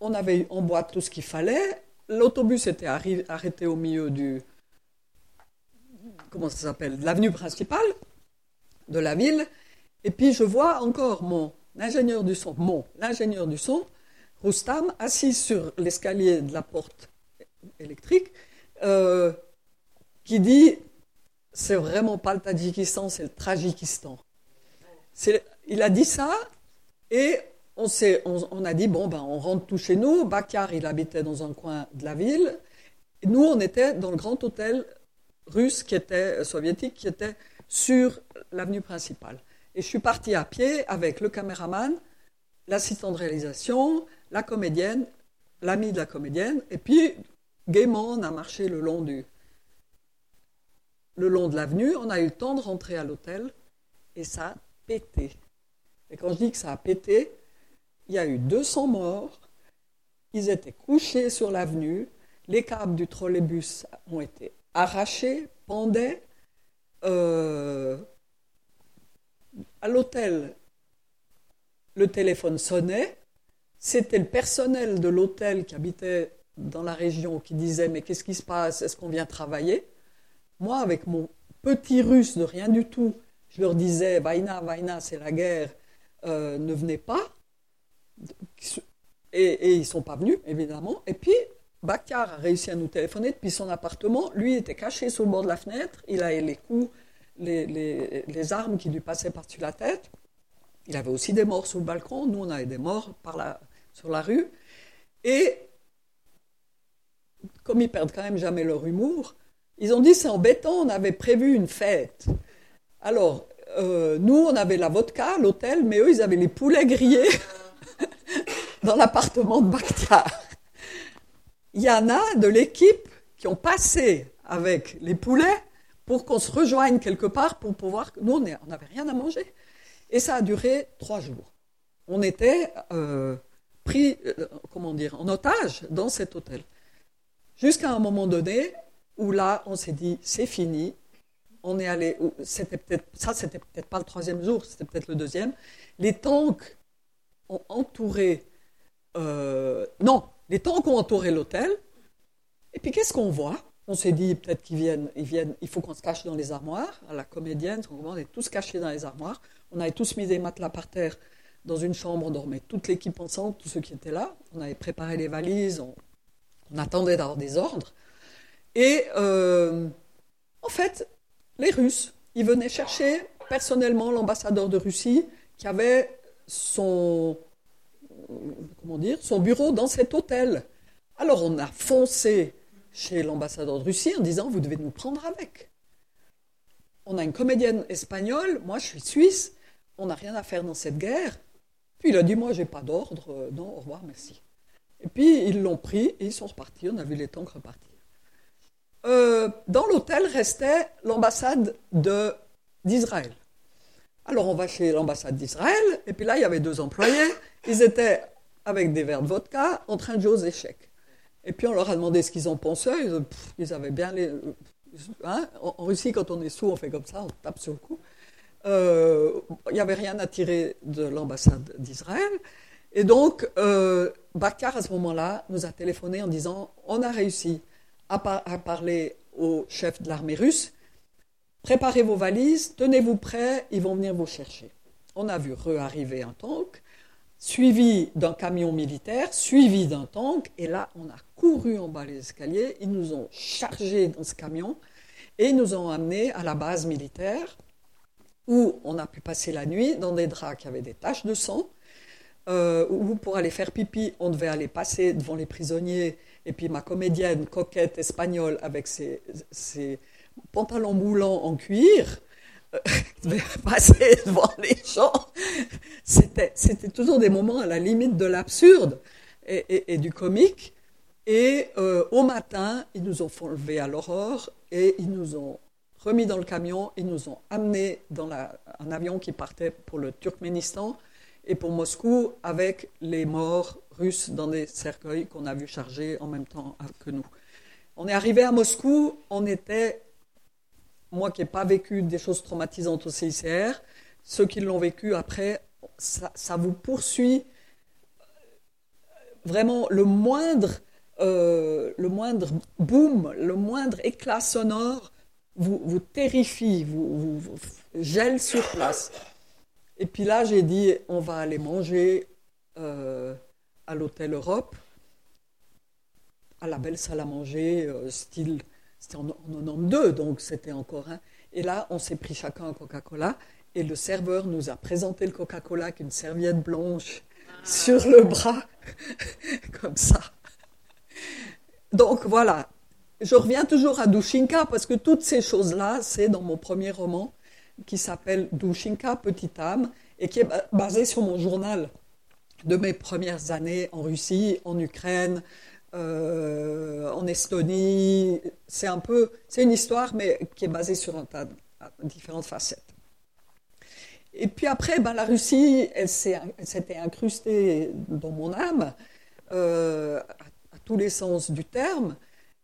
[SPEAKER 2] on avait en boîte tout ce qu'il fallait, l'autobus était arrêté au milieu du, comment l'avenue principale de la ville, et puis je vois encore mon ingénieur du son, mon, l'ingénieur du son, Roustam, assis sur l'escalier de la porte électrique, euh, qui dit c'est vraiment pas le Tadjikistan, c'est le Trajikistan. Il a dit ça et on, a dit bon ben on rentre tout chez nous. Bakar il habitait dans un coin de la ville. nous on était dans le grand hôtel russe qui était soviétique qui était sur l'avenue principale. Et je suis parti à pied avec le caméraman, l'assistant de réalisation, la comédienne, l'ami de la comédienne, et puis gaiement on a marché le long du, le long de l'avenue. On a eu le temps de rentrer à l'hôtel et ça a pété. Et quand je dis que ça a pété, il y a eu 200 morts. Ils étaient couchés sur l'avenue. Les câbles du trolleybus ont été arrachés, pendaient. Euh, à l'hôtel, le téléphone sonnait. C'était le personnel de l'hôtel qui habitait dans la région qui disait Mais qu'est-ce qui se passe? Est-ce qu'on vient travailler? Moi, avec mon petit russe de rien du tout, je leur disais Vaina, Vaina, c'est la guerre, euh, ne venez pas. Et, ils ne sont pas venus, évidemment. Et puis, Bakar a réussi à nous téléphoner depuis son appartement. Lui était caché sur le bord de la fenêtre. Il a les coups les, armes qui lui passaient par-dessus la tête. Il avait aussi des morts sous le balcon. Nous, on avait des morts par la, sur la rue. Et comme ils perdent quand même jamais leur humour, ils ont dit c'est embêtant, on avait prévu une fête. Alors, euh, nous, on avait la vodka, l'hôtel, mais eux, ils avaient les poulets grillés <laughs> dans l'appartement de Bakhtiar. Il y en a de l'équipe qui ont passé avec les poulets pour qu'on se rejoigne quelque part pour pouvoir. Nous, on n'avait rien à manger. Et ça a duré trois jours. On était euh, pris, euh, comment dire, en otage dans cet hôtel. Jusqu'à un moment donné où là, on s'est dit, c'est fini. On est allé, c'était peut-être, ça, c'était peut-être pas le troisième jour, c'était peut-être le deuxième. Les tanks ont entouré, euh, non, les tanks ont entouré l'hôtel. Et puis qu'est-ce qu'on voit? On s'est dit peut-être qu'ils viennent, il faut qu'on se cache dans les armoires. La comédienne, on est tous cachés dans les armoires. On avait tous mis des matelas par terre dans une chambre, on dormait toute l'équipe ensemble, tous ceux qui étaient là. On avait préparé les valises, on, attendait d'avoir des ordres. Et euh, en fait, les Russes, ils venaient chercher personnellement l'ambassadeur de Russie qui avait son, comment dire, son bureau dans cet hôtel. Alors on a foncé chez l'ambassadeur de Russie en disant Vous devez nous prendre avec. On a une comédienne espagnole, moi je suis suisse, on n'a rien à faire dans cette guerre. Puis il a dit Moi j'ai pas d'ordre, euh, non, au revoir, merci. Et puis ils l'ont pris et ils sont repartis, on a vu les tanks repartir. Euh, dans l'hôtel restait l'ambassade d'Israël. Alors on va chez l'ambassade d'Israël, et puis là il y avait deux employés, ils étaient avec des verres de vodka en train de jouer aux échecs. Et puis on leur a demandé ce qu'ils en pensaient. Ils, avaient bien les. Hein, en, Russie, quand on est sous, on fait comme ça, on tape sur le cou. Euh, il n'y avait rien à tirer de l'ambassade d'Israël. Et donc, euh, Bakar, à ce moment-là, nous a téléphoné en disant on a réussi à parler au chef de l'armée russe. Préparez vos valises, tenez-vous prêts, ils vont venir vous chercher. On a vu re-arriver un tank suivi d'un camion militaire, suivi d'un tank, et là, on a couru en bas les escaliers, ils nous ont chargés dans ce camion, et ils nous ont amenés à la base militaire, où on a pu passer la nuit dans des draps qui avaient des taches de sang, euh, où pour aller faire pipi, on devait aller passer devant les prisonniers, et puis ma comédienne coquette espagnole avec ses, pantalons moulants en cuir, euh, <laughs> passer devant les gens. C'était, c'était toujours des moments à la limite de l'absurde et, du comique. Et euh, au matin, ils nous ont fait enlever à l'aurore et ils nous ont remis dans le camion, ils nous ont amenés dans un avion qui partait pour le Turkménistan et pour Moscou avec les morts russes dans des cercueils qu'on a vu charger en même temps que nous. On est arrivé à Moscou, on était, moi qui n'ai pas vécu des choses traumatisantes au CICR, ceux qui l'ont vécu après, ça, vous poursuit vraiment le moindre, euh, le moindre boom, le moindre éclat sonore vous, vous terrifie, vous, vous gèle sur place. Et puis là, j'ai dit, on va aller manger euh, à l'hôtel Europe, à la belle salle à manger, euh, style, c'était en, en 92, donc c'était encore un. Et là, on s'est pris chacun un Coca-Cola, et le serveur nous a présenté le Coca-Cola avec une serviette blanche sur le bras, <laughs> comme ça. Donc voilà, je reviens toujours à Dushinka parce que toutes ces choses-là, c'est dans mon premier roman qui s'appelle Dushinka, Petite âme, et qui est basé sur mon journal de mes premières années en Russie, en Ukraine, euh, en Estonie. C'est un peu, c'est une histoire, mais qui est basée sur un tas de différentes facettes. Et puis après, ben, la Russie, elle, s'était incrustée dans mon âme, euh, à, tous les sens du terme.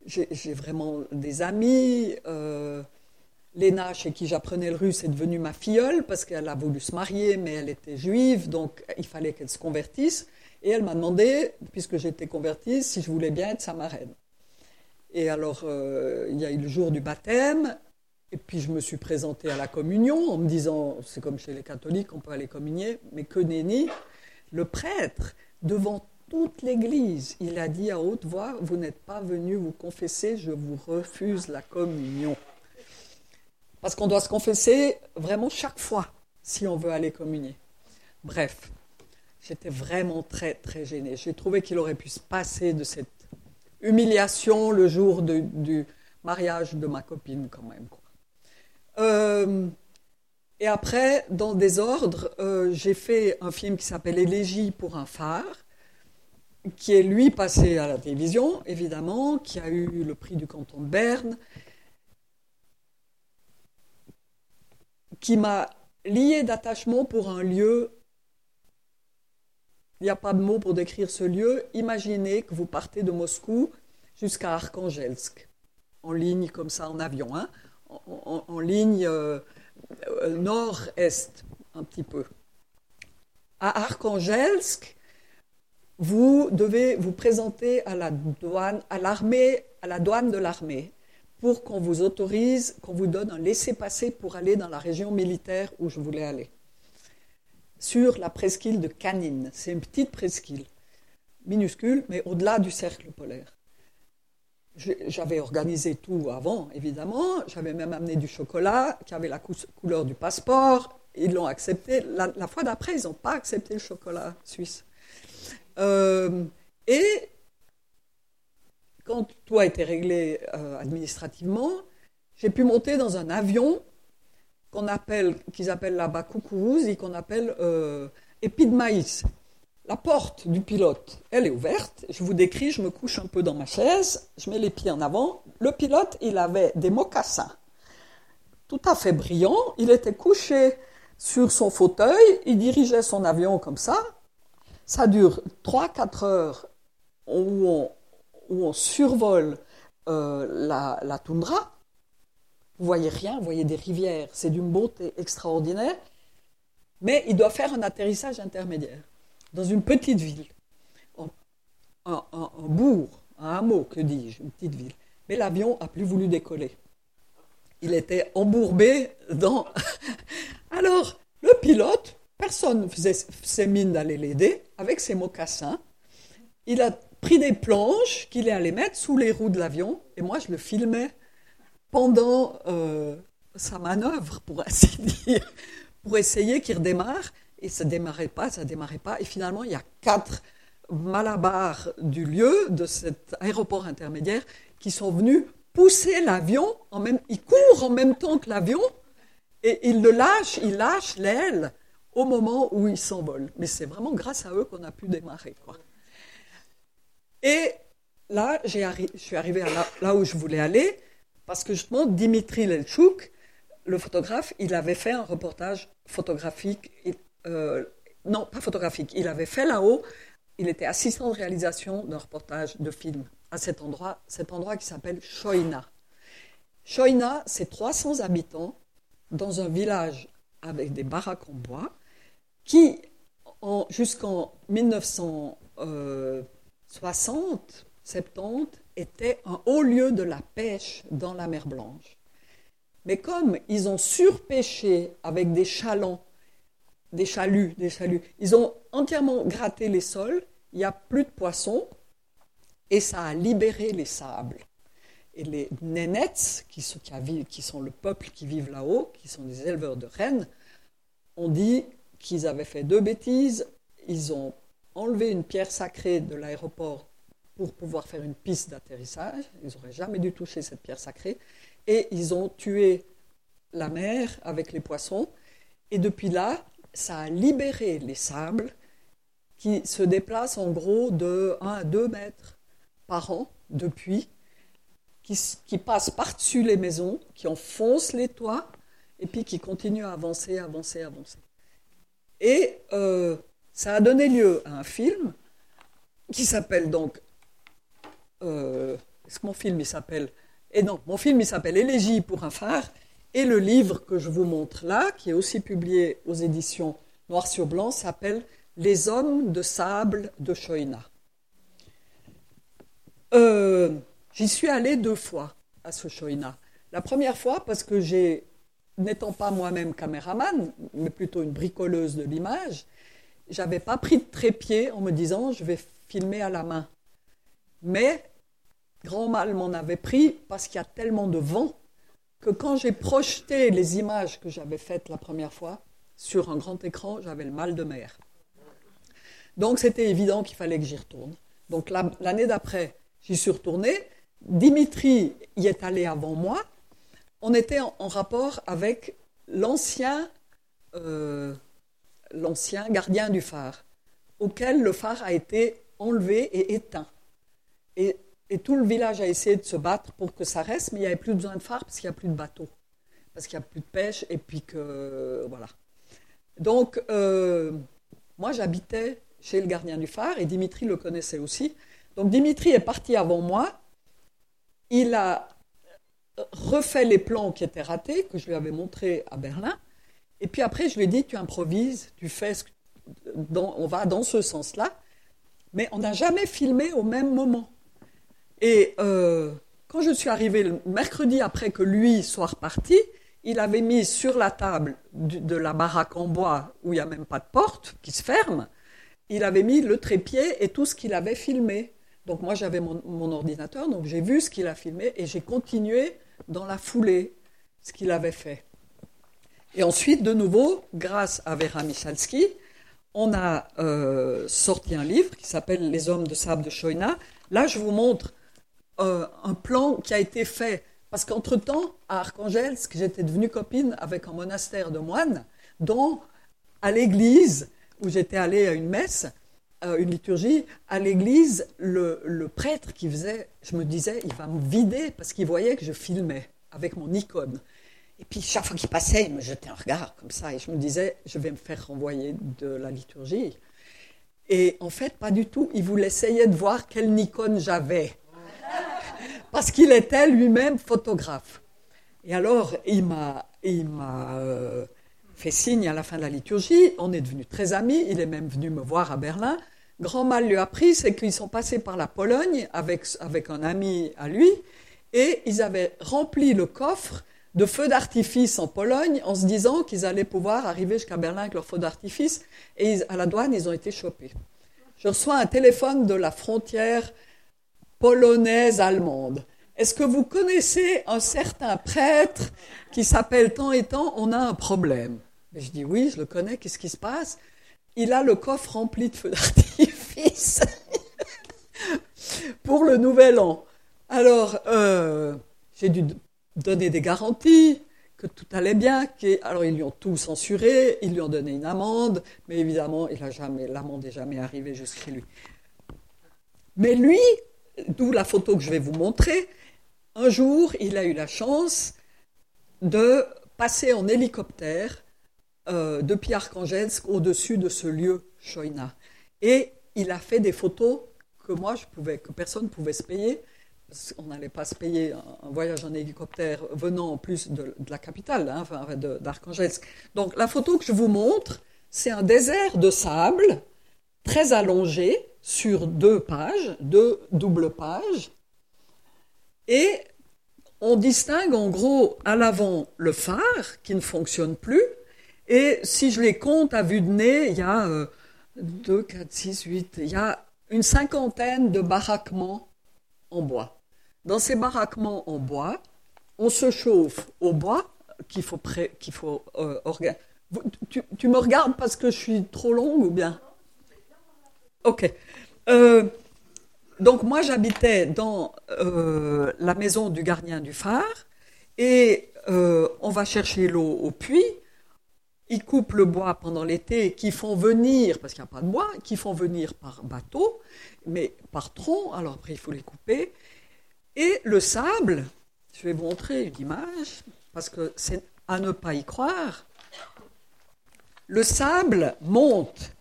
[SPEAKER 2] J'ai vraiment des amis. Euh, Léna, chez qui j'apprenais le russe, est devenue ma filleule parce qu'elle a voulu se marier, mais elle était juive, donc il fallait qu'elle se convertisse. Et elle m'a demandé, puisque j'étais convertie, si je voulais bien être sa marraine. Et alors, euh, il y a eu le jour du baptême, et puis je me suis présentée à la communion en me disant, c'est comme chez les catholiques, on peut aller communier, mais que nenni, le prêtre, devant toute l'Église, il a dit à haute voix, vous n'êtes pas venu vous confesser, je vous refuse la communion. Parce qu'on doit se confesser vraiment chaque fois si on veut aller communier. Bref, j'étais vraiment très, très gênée. J'ai trouvé qu'il aurait pu se passer de cette humiliation le jour du mariage de ma copine, quand même. Euh, et après, dans des ordres, euh, j'ai fait un film qui s'appelle Élégie pour un phare, qui est lui passé à la télévision, évidemment, qui a eu le prix du canton de Berne, qui m'a lié d'attachement pour un lieu. Il n'y a pas de mots pour décrire ce lieu. Imaginez que vous partez de Moscou jusqu'à Arkhangelsk, en ligne comme ça, en avion, hein, en, ligne euh, euh, nord-est, un petit peu. À Arkhangelsk, vous devez vous présenter à la douane, à l'armée, à la douane de l'armée pour qu'on vous autorise, qu'on vous donne un laissez-passer pour aller dans la région militaire où je voulais aller. Sur la presqu'île de Canine. C'est une petite presqu'île, minuscule, mais au-delà du cercle polaire. J'avais organisé tout avant, évidemment. J'avais même amené du chocolat qui avait la couleur du passeport. Ils l'ont accepté. La, fois d'après, ils n'ont pas accepté le chocolat suisse. Euh, et quand tout a été réglé euh, administrativement, j'ai pu monter dans un avion qu'on appelle, qu'ils appellent là-bas et qu'on appelle euh, de maïs. La porte du pilote, elle est ouverte. Je vous décris, je me couche un peu dans ma chaise, je mets les pieds en avant. Le pilote, il avait des mocassins, tout à fait brillants. Il était couché sur son fauteuil, il dirigeait son avion comme ça. Ça dure 3-4 heures où on, où on survole euh, la, toundra, vous voyez rien, vous voyez des rivières, c'est d'une beauté extraordinaire, mais il doit faire un atterrissage intermédiaire dans une petite ville, un, bourg, un hameau, que dis-je, une petite ville. Mais l'avion a plus voulu décoller. Il était embourbé dans. <laughs> Alors, le pilote, personne faisait ses mines d'aller l'aider avec ses mocassins. Il a pris des planches qu'il est allé mettre sous les roues de l'avion et moi je le filmais pendant euh, sa manœuvre, pour ainsi <laughs> dire, pour essayer qu'il redémarre. Et ça ne démarrait pas, ça démarrait pas. Et finalement, il y a quatre malabars du lieu, de cet aéroport intermédiaire, qui sont venus pousser l'avion, en même, ils courent en même temps que l'avion, et ils le lâchent, ils lâchent l'aile au moment où il s'envole. Mais c'est vraiment grâce à eux qu'on a pu démarrer. Quoi. Et là, je suis arrivé là, où je voulais aller, parce que justement, Dimitri Lelchouk, le photographe, il avait fait un reportage photographique, euh, non, pas photographique, il avait fait là-haut, il était assistant de réalisation d'un reportage de film à cet endroit, cet endroit qui s'appelle Choina. Choina, c'est 300 habitants dans un village avec des baraques en bois qui, jusqu'en 1960, 70, était un haut lieu de la pêche dans la mer Blanche. Mais comme ils ont surpêché avec des chalands, des chaluts, des chaluts, ils ont entièrement gratté les sols, il n'y a plus de poissons, et ça a libéré les sables. Et les Nénets, qui sont, qui sont le peuple qui vit là-haut, qui sont des éleveurs de rennes, ont dit qu'ils avaient fait deux bêtises. Ils ont enlevé une pierre sacrée de l'aéroport pour pouvoir faire une piste d'atterrissage. Ils n'auraient jamais dû toucher cette pierre sacrée et ils ont tué la mer avec les poissons. Et depuis là, ça a libéré les sables qui se déplacent en gros de 1 à 2 mètres par an depuis, qui, qui passent par-dessus les maisons, qui enfoncent les toits et puis qui continuent à avancer, avancer, avancer. Et euh, ça a donné lieu à un film qui s'appelle donc. Euh, est-ce que mon film il s'appelle et non, mon film, il s'appelle Élégie pour un phare. Et le livre que je vous montre là, qui est aussi publié aux éditions Noir sur Blanc, s'appelle Les hommes de sable de Choïna. Euh, j'y suis allée deux fois à ce Choïna. La première fois parce que j'ai, n'étant pas moi-même caméraman, mais plutôt une bricoleuse de l'image, j'avais pas pris de trépied en me disant je vais filmer à la main. Mais grand mal m'en avait pris parce qu'il y a tellement de vent que quand j'ai projeté les images que j'avais faites la première fois sur un grand écran, j'avais le mal de mer. Donc c'était évident qu'il fallait que j'y retourne. Donc l'année d'après, j'y suis retourné. Dimitri y est allé avant moi. On était en, rapport avec l'ancien euh, l'ancien gardien du phare, auquel le phare a été enlevé et éteint. Et tout le village a essayé de se battre pour que ça reste, mais il n'y avait plus besoin de phare parce qu'il n'y a plus de bateaux, parce qu'il n'y a plus de pêche, et puis que. Voilà. Donc, euh, moi, j'habitais chez le gardien du phare, et Dimitri le connaissait aussi. Donc, Dimitri est parti avant moi. Il a refait les plans qui étaient ratés, que je lui avais montrés à Berlin. Et puis après, je lui ai dit, tu improvises, tu fais ce on va dans ce sens-là. Mais on n'a jamais filmé au même moment. Et euh, quand je suis arrivée le mercredi après que lui soit reparti, il avait mis sur la table de la baraque en bois où il n'y a même pas de porte qui se ferme, il avait mis le trépied et tout ce qu'il avait filmé. Donc moi j'avais mon, ordinateur, donc j'ai vu ce qu'il a filmé et j'ai continué dans la foulée ce qu'il avait fait. Et ensuite, de nouveau, grâce à Vera Michalski, on a euh, sorti un livre qui s'appelle Les hommes de sable de Choina. Là, je vous montre euh, un plan qui a été fait. Parce qu'entre-temps, à Archangelsk, j'étais devenue copine avec un monastère de moines, dont à l'église, où j'étais allée à une messe, euh, une liturgie, à l'église, le, prêtre qui faisait, je me disais, il va me vider parce qu'il voyait que je filmais avec mon icône. Et puis chaque fois qu'il passait, il me jetait un regard comme ça, et je me disais, je vais me faire renvoyer de la liturgie. Et en fait, pas du tout. Il voulait essayer de voir quelle Nikon j'avais <laughs> parce qu'il était lui-même photographe. Et alors, il m'a, euh, fait signe à la fin de la liturgie, on est devenus très amis, il est même venu me voir à Berlin. Grand mal lui a pris, c'est qu'ils sont passés par la Pologne avec, avec un ami à lui, et ils avaient rempli le coffre de feux d'artifice en Pologne en se disant qu'ils allaient pouvoir arriver jusqu'à Berlin avec leurs feux d'artifice. Et à la douane, ils ont été chopés. Je reçois un téléphone de la frontière polonaise-allemande. Est-ce que vous connaissez un certain prêtre qui s'appelle tant et tant On a un problème. Et je dis oui, je le connais, qu'est-ce qui se passe? Il a le coffre rempli de feux d'artifice <laughs> pour le nouvel an. Alors, euh, j'ai dû donner des garanties que tout allait bien. Alors, ils lui ont tout censuré, ils lui ont donné une amende, mais évidemment, il a jamais, l'amende n'est jamais arrivée jusqu'à lui. Mais lui, d'où la photo que je vais vous montrer, un jour, il a eu la chance de passer en hélicoptère euh, depuis Archangelsk au-dessus de ce lieu, Choïna. Et il a fait des photos que moi, je pouvais, que personne ne pouvait se payer. On n'allait pas se payer un, voyage en hélicoptère venant en plus de, la capitale, hein, enfin, d'Archangelsk. Donc la photo que je vous montre, c'est un désert de sable très allongé sur deux pages, deux doubles pages. Et on distingue en gros à l'avant le phare qui ne fonctionne plus. Et si je les compte à vue de nez, il y a 2, 4, 6, 8, il y a une cinquantaine de baraquements en bois. Dans ces baraquements en bois, on se chauffe au bois qu'il faut, qu'il faut euh, tu, tu, me regardes parce que je suis trop longue ou bien? Ok. Euh, donc moi j'habitais dans euh, la maison du gardien du phare et on va chercher l'eau au puits ils coupent le bois pendant l'été, qui font venir, parce qu'il n'y a pas de bois, qui font venir par bateau, mais par tronc, alors après il faut les couper. Et le sable, je vais vous montrer une image, parce que c'est à ne pas y croire, le sable monte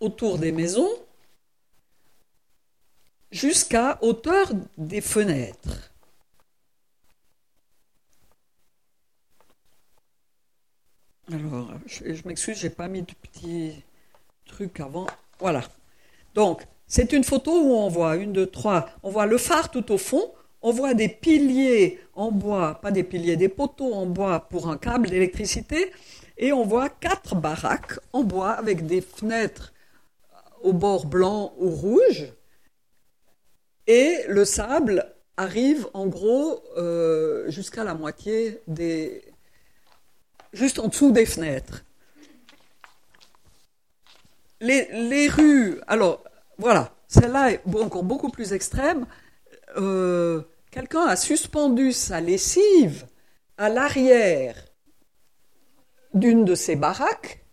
[SPEAKER 2] autour des maisons jusqu'à hauteur des fenêtres. Alors, je, je m'excuse, j'ai pas mis de petits trucs avant. Voilà. Donc, c'est une photo où on voit une, deux, trois. On voit le phare tout au fond. On voit des piliers en bois, pas des piliers, des poteaux en bois pour un câble d'électricité. Et on voit quatre baraques en bois avec des fenêtres au bord blanc ou rouge. Et le sable arrive en gros euh, jusqu'à la moitié des, juste en dessous des fenêtres. Les, rues, alors voilà, celle-là est encore beaucoup plus extrême. Euh, quelqu'un a suspendu sa lessive à l'arrière d'une de ces baraques,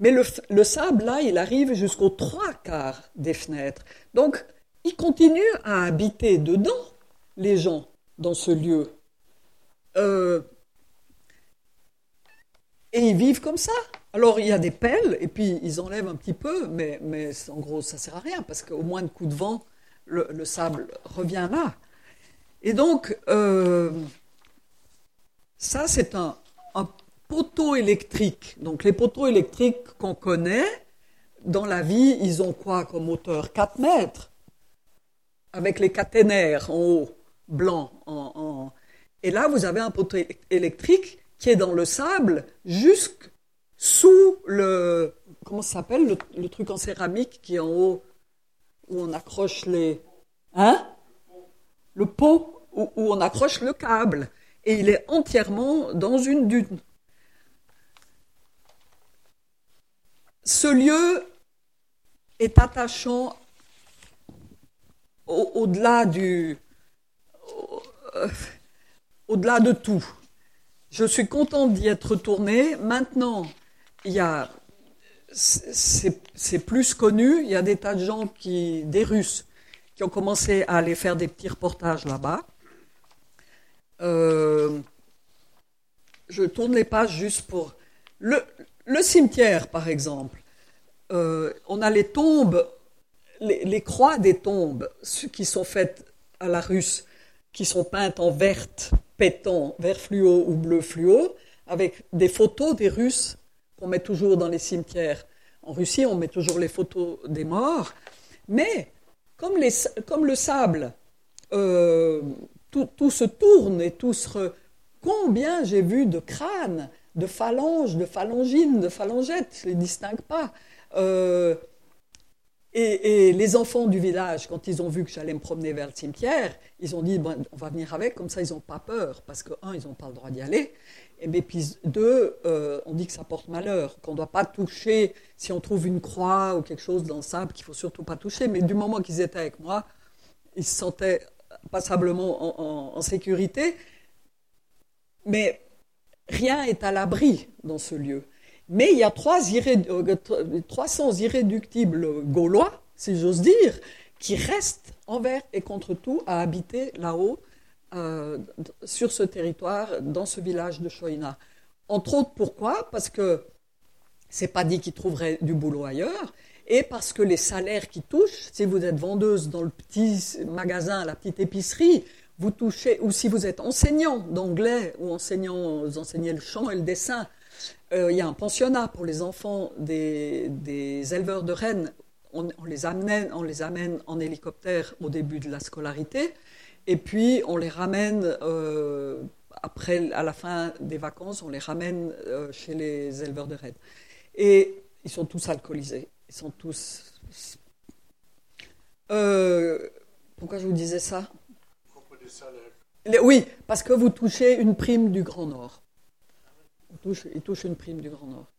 [SPEAKER 2] mais le, le, sable, là, il arrive jusqu'aux trois quarts des fenêtres. Donc, il continue à habiter dedans, les gens, dans ce lieu. Euh, et ils vivent comme ça. Alors il y a des pelles, et puis ils enlèvent un petit peu, mais, mais en gros ça sert à rien, parce qu'au moins de coup de vent, le, sable revient là. Et donc, euh, ça c'est un, poteau électrique. Donc les poteaux électriques qu'on connaît, dans la vie, ils ont quoi comme hauteur? 4 mètres, avec les caténaires en haut, blanc. En, en... Et là, vous avez un poteau électrique qui est dans le sable jusque sous le comment ça s'appelle le, truc en céramique qui est en haut où on accroche les hein? Le pot où, on accroche le câble et il est entièrement dans une dune. Ce lieu est attachant au-delà du euh, au-delà de tout. Je suis contente d'y être retournée. Maintenant, il y a, c'est plus connu. Il y a des tas de gens qui, des Russes, qui ont commencé à aller faire des petits reportages là-bas. Euh, je tourne les pages juste pour le, cimetière, par exemple. Euh, on a les tombes, les, les, croix des tombes, qui sont faites à la russe, qui sont peintes en verte pétant vert fluo ou bleu fluo, avec des photos des Russes qu'on met toujours dans les cimetières. En Russie, on met toujours les photos des morts, mais comme, les, comme le sable, euh, tout, se tourne et tout se Combien j'ai vu de crânes, de phalanges, de phalangines, de phalangettes, je ne les distingue pas. Euh, et, les enfants du village, quand ils ont vu que j'allais me promener vers le cimetière, ils ont dit bon, on va venir avec, comme ça ils n'ont pas peur, parce que, un, ils n'ont pas le droit d'y aller, et deux, euh, on dit que ça porte malheur, qu'on ne doit pas toucher, si on trouve une croix ou quelque chose dans le sable, qu'il faut surtout pas toucher, mais du moment qu'ils étaient avec moi, ils se sentaient passablement en, sécurité, mais rien n'est à l'abri dans ce lieu. Mais il y a trois 300 irréductibles gaulois, si j'ose dire, qui restent envers et contre tout à habiter là-haut, euh, sur ce territoire, dans ce village de Choïna. Entre autres, pourquoi? Parce que c'est pas dit qu'ils trouveraient du boulot ailleurs, et parce que les salaires qui touchent, si vous êtes vendeuse dans le petit magasin, la petite épicerie, vous touchez, ou si vous êtes enseignant d'anglais ou enseignant, vous enseignez le chant et le dessin, euh, il y a un pensionnat pour les enfants des, éleveurs de rennes. On, les amène, on les amène en hélicoptère au début de la scolarité, et puis on les ramène euh, après, à la fin des vacances, on les ramène euh, chez les éleveurs de rennes. Et ils sont tous alcoolisés. Ils sont tous. Euh, pourquoi je vous disais ça? Oui, parce que vous touchez une prime du Grand Nord. ils touchent une prime du Grand Nord.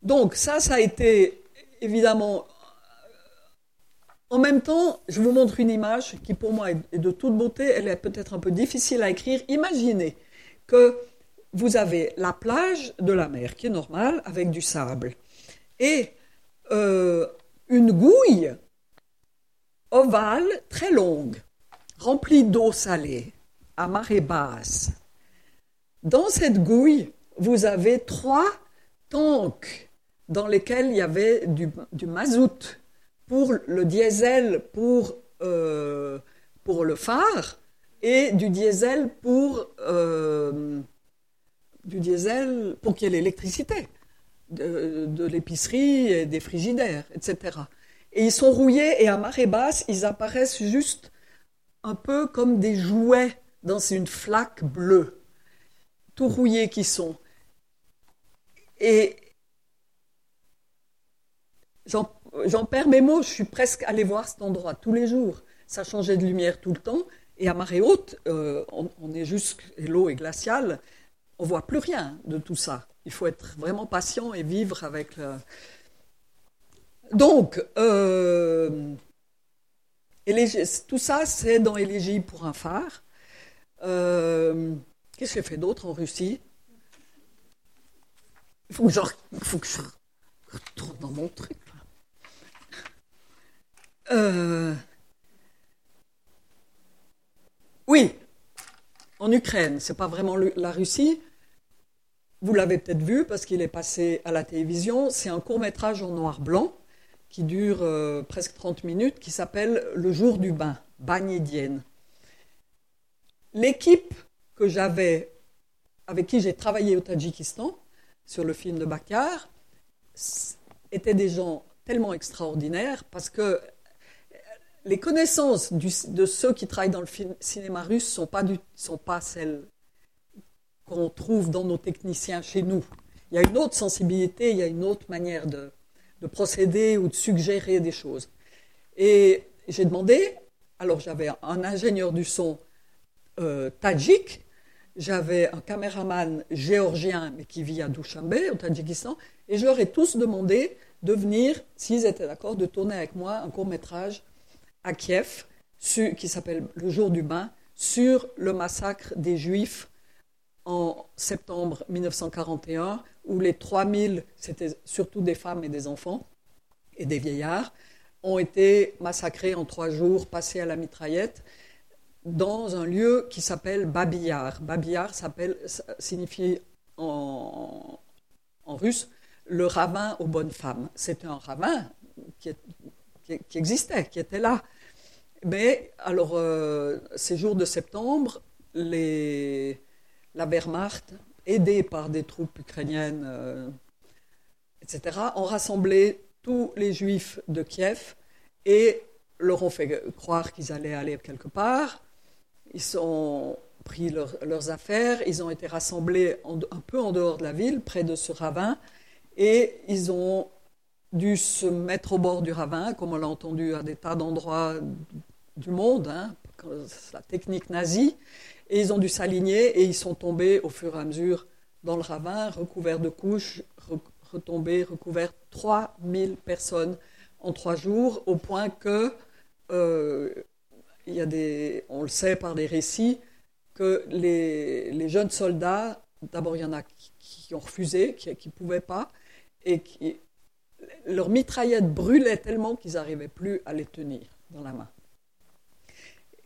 [SPEAKER 2] Donc ça, ça a été évidemment... En même temps, je vous montre une image qui pour moi est de toute beauté. Elle est peut-être un peu difficile à écrire. Imaginez que vous avez la plage de la mer qui est normale avec du sable. Et euh, une gouille ovale très longue, remplie d'eau salée, à marée basse. Dans cette gouille, vous avez trois tanks dans lesquels il y avait du, mazout pour le diesel pour, euh, pour le phare et du diesel pour, euh, du diesel pour qu'il y ait l'électricité de, l'épicerie, et des frigidaires, etc. Et ils sont rouillés et à marée basse, ils apparaissent juste un peu comme des jouets dans une flaque bleue, tout rouillés qui sont. Et j'en perds mes mots, je suis presque allé voir cet endroit tous les jours. Ça changeait de lumière tout le temps. Et à marée haute, euh, on, est juste, l'eau est glaciale, on voit plus rien de tout ça. Il faut être vraiment patient et vivre avec le... Donc, euh, tout ça, c'est dans Élégie pour un phare. Euh, qu'est-ce que j'ai fait d'autre en Russie? Il faut, que je, faut que je retourne dans mon truc. Euh, oui, en Ukraine, c'est pas vraiment la Russie, vous l'avez peut-être vu parce qu'il est passé à la télévision. C'est un court métrage en noir-blanc qui dure euh, presque 30 minutes, qui s'appelle Le jour du bain, Bagnédienne. L'équipe que j'avais, avec qui j'ai travaillé au Tadjikistan sur le film de Bakar, étaient des gens tellement extraordinaires parce que les connaissances de ceux qui travaillent dans le cinéma russe ne sont pas, sont pas celles qu'on trouve dans nos techniciens chez nous. Il y a une autre sensibilité, il y a une autre manière de, procéder ou de suggérer des choses. Et j'ai demandé, alors j'avais un ingénieur du son euh, tadjik, j'avais un caméraman géorgien, mais qui vit à Dushanbe, au Tadjikistan, et je leur ai tous demandé de venir, s'ils étaient d'accord, de tourner avec moi un court métrage à Kiev, qui s'appelle Le jour du bain, sur le massacre des Juifs en septembre 1941, où les 3000, c'était surtout des femmes et des enfants et des vieillards, ont été massacrés en trois jours, passés à la mitraillette, dans un lieu qui s'appelle Babiyar. Babiyar signifie en, russe le ravin aux bonnes femmes. C'était un ravin qui, existait, qui était là. Mais alors, euh, ces jours de septembre, la Wehrmacht, aidée par des troupes ukrainiennes, euh, etc., ont rassemblé tous les juifs de Kiev et leur ont fait croire qu'ils allaient aller quelque part. Ils sont pris leurs affaires, ils ont été rassemblés un peu en dehors de la ville, près de ce ravin, et ils ont dû se mettre au bord du ravin, comme on l'a entendu à des tas d'endroits du monde, hein, la technique nazie, et ils ont dû s'aligner et ils sont tombés au fur et à mesure dans le ravin, recouverts de couches, retombés, recouverts 3000 personnes en trois jours, au point que, euh, y a des, on le sait par des récits, que les, jeunes soldats, d'abord il y en a qui, ont refusé, qui ne pouvaient pas, et qui, leurs mitraillettes brûlaient tellement qu'ils n'arrivaient plus à les tenir dans la main.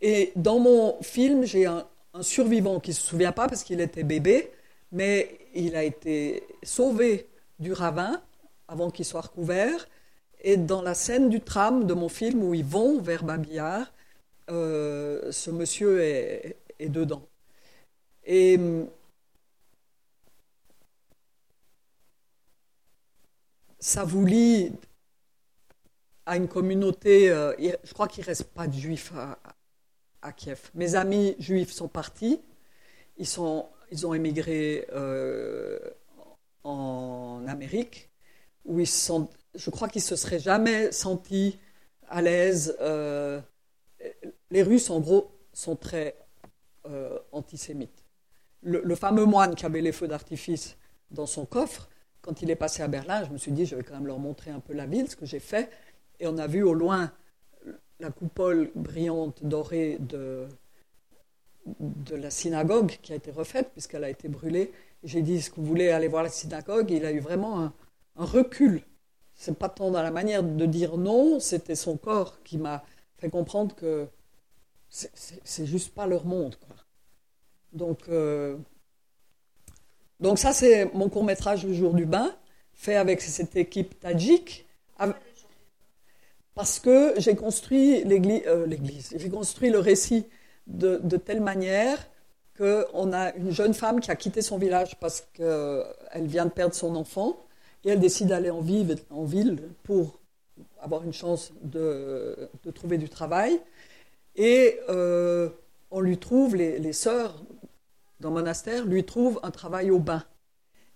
[SPEAKER 2] Et dans mon film, j'ai un, survivant qui ne se souvient pas parce qu'il était bébé, mais il a été sauvé du ravin avant qu'il soit recouvert. Et dans la scène du tram de mon film où ils vont vers Babillard, euh, ce monsieur est, dedans. Et ça vous lie à une communauté, euh, je crois qu'il ne reste pas de juifs à, Kiev. Mes amis juifs sont partis, ils, sont, ils ont émigré euh, en Amérique, où ils sont, je crois qu'ils se seraient jamais sentis à l'aise. Euh, les Russes, en gros, sont très antisémites. Le, le, fameux moine qui avait les feux d'artifice dans son coffre, quand il est passé à Berlin, je me suis dit, je vais quand même leur montrer un peu la ville, ce que j'ai fait. Et on a vu au loin la coupole brillante dorée de, de la synagogue qui a été refaite puisqu'elle a été brûlée. J'ai dit, est-ce que vous voulez aller voir la synagogue? Il a eu vraiment un, un recul. C'est pas tant dans la manière de dire non, c'était son corps qui m'a fait comprendre que c'est juste pas leur monde. Quoi. Donc, euh, donc ça, c'est mon court métrage Le jour du bain, fait avec cette équipe tadjik. Parce que j'ai construit euh, l'église, j'ai construit le récit de, telle manière qu'on a une jeune femme qui a quitté son village parce qu'elle vient de perdre son enfant et elle décide d'aller en, ville pour avoir une chance de, trouver du travail. Et euh, on lui trouve, les, sœurs dans monastère, lui trouve un travail au bain.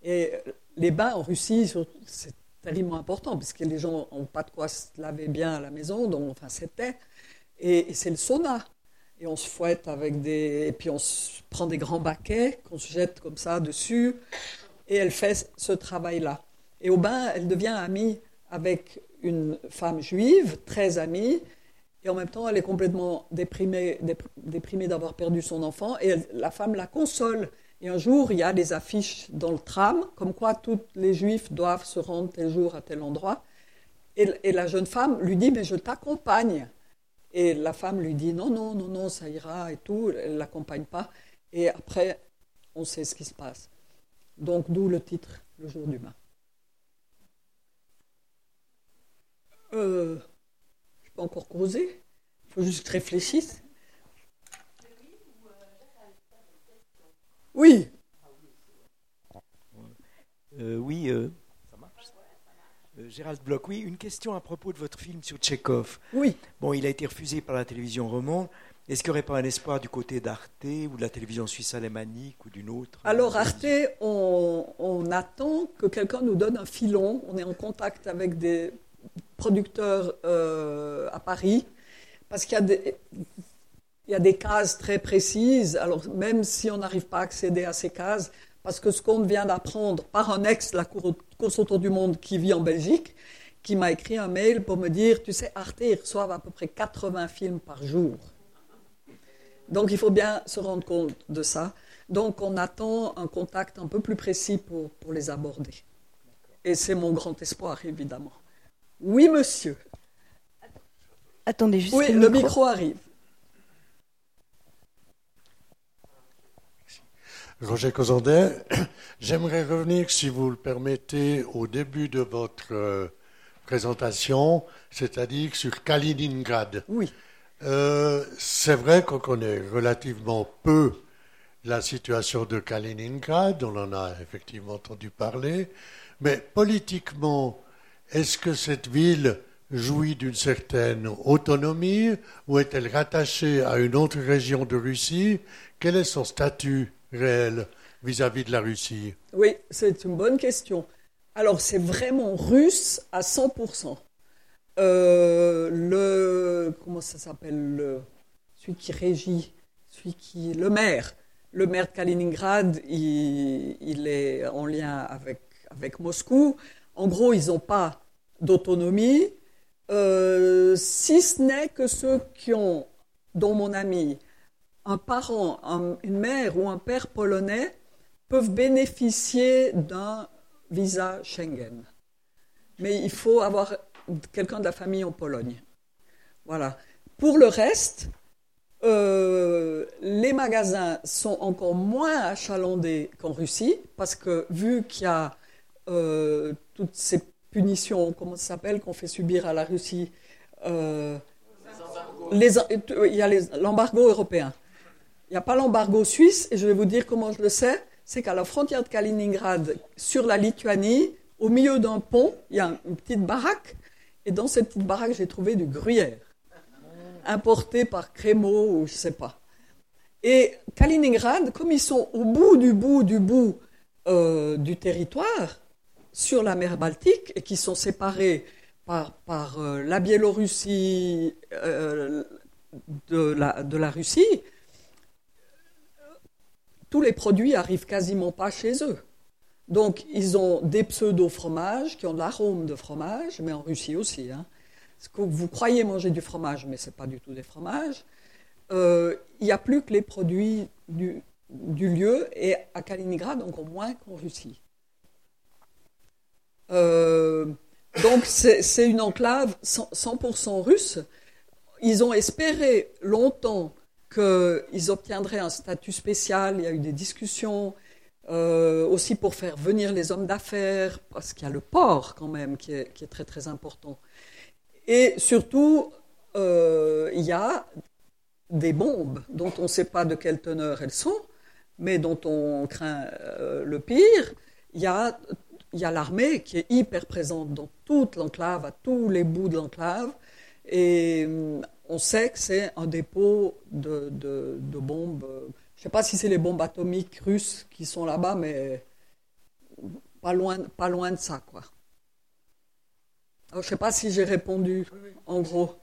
[SPEAKER 2] Et les bains en Russie, c'est tellement important, parce que les gens n'ont pas de quoi se laver bien à la maison, donc enfin c'était. Et, c'est le sauna. Et on se fouette avec des. Et puis on prend des grands baquets qu'on se jette comme ça dessus. Et elle fait ce travail-là. Et au bain, elle devient amie avec une femme juive, très amie, et en même temps, elle est complètement déprimée, déprimée d'avoir perdu son enfant, et la femme la console. Et un jour, il y a des affiches dans le tram, comme quoi tous les juifs doivent se rendre tel jour à tel endroit. Et, la jeune femme lui dit, mais je t'accompagne. Et la femme lui dit, non, non, non, non, ça ira et tout, elle ne l'accompagne pas. Et après, on sait ce qui se passe. Donc, d'où le titre, Le jour du. Euh, pas encore causé. Il faut juste que je réfléchisse. Oui.
[SPEAKER 1] Euh, oui, euh, ça marche. Euh, Gérald Bloch, oui, une question à propos de votre film sur Tchekhov.
[SPEAKER 2] Oui.
[SPEAKER 1] Bon, il a été refusé par la télévision romande. Est-ce qu'il n'y aurait pas un espoir du côté d'Arte ou de la télévision suisse alémanique ou d'une autre
[SPEAKER 2] Alors Arte, on, on attend que quelqu'un nous donne un filon. On est en contact avec des producteurs euh, à Paris, parce qu'il y a des, il y a des cases très précises. Alors, même si on n'arrive pas à accéder à ces cases, parce que ce qu'on vient d'apprendre par un ex de la course autour du monde qui vit en Belgique, qui m'a écrit un mail pour me dire, tu sais, Arte, ils reçoivent à peu près 80 films par jour. Donc, il faut bien se rendre compte de ça. Donc, on attend un contact un peu plus précis pour, pour les aborder. Et c'est mon grand espoir, évidemment. Oui, monsieur.
[SPEAKER 3] Attendez juste.
[SPEAKER 2] Oui, le micro, arrive.
[SPEAKER 4] Roger Cozandet, <clears throat> j'aimerais revenir, si vous le permettez, au début de votre euh, présentation, c'est-à-dire sur Kaliningrad.
[SPEAKER 2] Oui.
[SPEAKER 4] Euh, c'est vrai qu'on connaît relativement peu la situation de Kaliningrad, on en a effectivement entendu parler, mais politiquement, est-ce que cette ville jouit d'une certaine autonomie ou est-elle rattachée à une autre région de Russie? Quel est son statut? Réel vis-à-vis de la Russie?
[SPEAKER 2] Oui, c'est une bonne question. Alors, c'est vraiment russe à 100%. Euh, le, comment ça s'appelle Celui qui régit, celui qui, le maire, le maire de Kaliningrad, il, est en lien avec, avec Moscou. En gros, ils n'ont pas d'autonomie, euh, si ce n'est que ceux qui ont, dont mon ami, un parent, une mère ou un père polonais, peuvent bénéficier d'un visa Schengen. Mais il faut avoir quelqu'un de la famille en Pologne. Voilà. Pour le reste, euh, les magasins sont encore moins achalandés qu'en Russie, parce que vu qu'il y a euh, toutes ces punitions, comment ça s'appelle, qu'on fait subir à la Russie, euh, il y a l'embargo européen. Il n'y a pas l'embargo suisse, et je vais vous dire comment je le sais, c'est qu'à la frontière de Kaliningrad, sur la Lituanie, au milieu d'un pont, il y a une petite baraque, et dans cette petite baraque, j'ai trouvé du gruyère, importé par Crémeau ou je ne sais pas. Et Kaliningrad, comme ils sont au bout du bout du bout euh, du territoire, sur la mer Baltique, et qui sont séparés par, euh, la Biélorussie euh, de la Russie, tous les produits arrivent quasiment pas chez eux. Donc, ils ont des pseudo-fromages qui ont de l'arôme de fromage, mais en Russie aussi. Hein. Vous croyez manger du fromage, mais ce n'est pas du tout des fromages. Euh, il n'y a plus que les produits du, lieu, et à Kaliningrad, encore moins qu'en Russie. Euh, donc, c'est une enclave 100% russe. Ils ont espéré longtemps qu'ils obtiendraient un statut spécial. Il y a eu des discussions euh, aussi pour faire venir les hommes d'affaires, parce qu'il y a le port quand même qui est, très très important. Et surtout, euh, il y a des bombes dont on ne sait pas de quelle teneur elles sont, mais dont on craint euh, le pire. Il y a, l'armée qui est hyper présente dans toute l'enclave, à tous les bouts de l'enclave. Et on sait que c'est un dépôt de, bombes. Je ne sais pas si c'est les bombes atomiques russes qui sont là-bas, mais pas loin, pas loin de ça, quoi. je ne sais pas si j'ai répondu, en gros.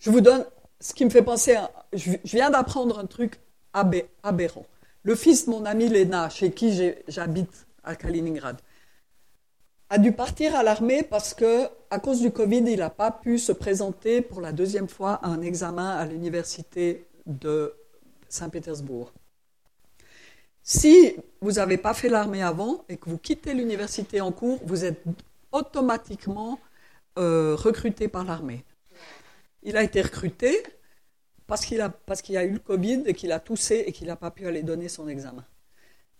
[SPEAKER 2] Je vous donne ce qui me fait penser à. Je viens d'apprendre un truc aberrant. Le fils de mon ami Lena, chez qui j'habite à Kaliningrad, a dû partir à l'armée parce que, à cause du Covid, il n'a pas pu se présenter pour la deuxième fois à un examen à l'université de Saint-Pétersbourg. Si vous n'avez pas fait l'armée avant et que vous quittez l'université en cours, vous êtes automatiquement euh, recruté par l'armée. Il a été recruté parce qu'il a, a eu le Covid et qu'il a toussé et qu'il n'a pas pu aller donner son examen.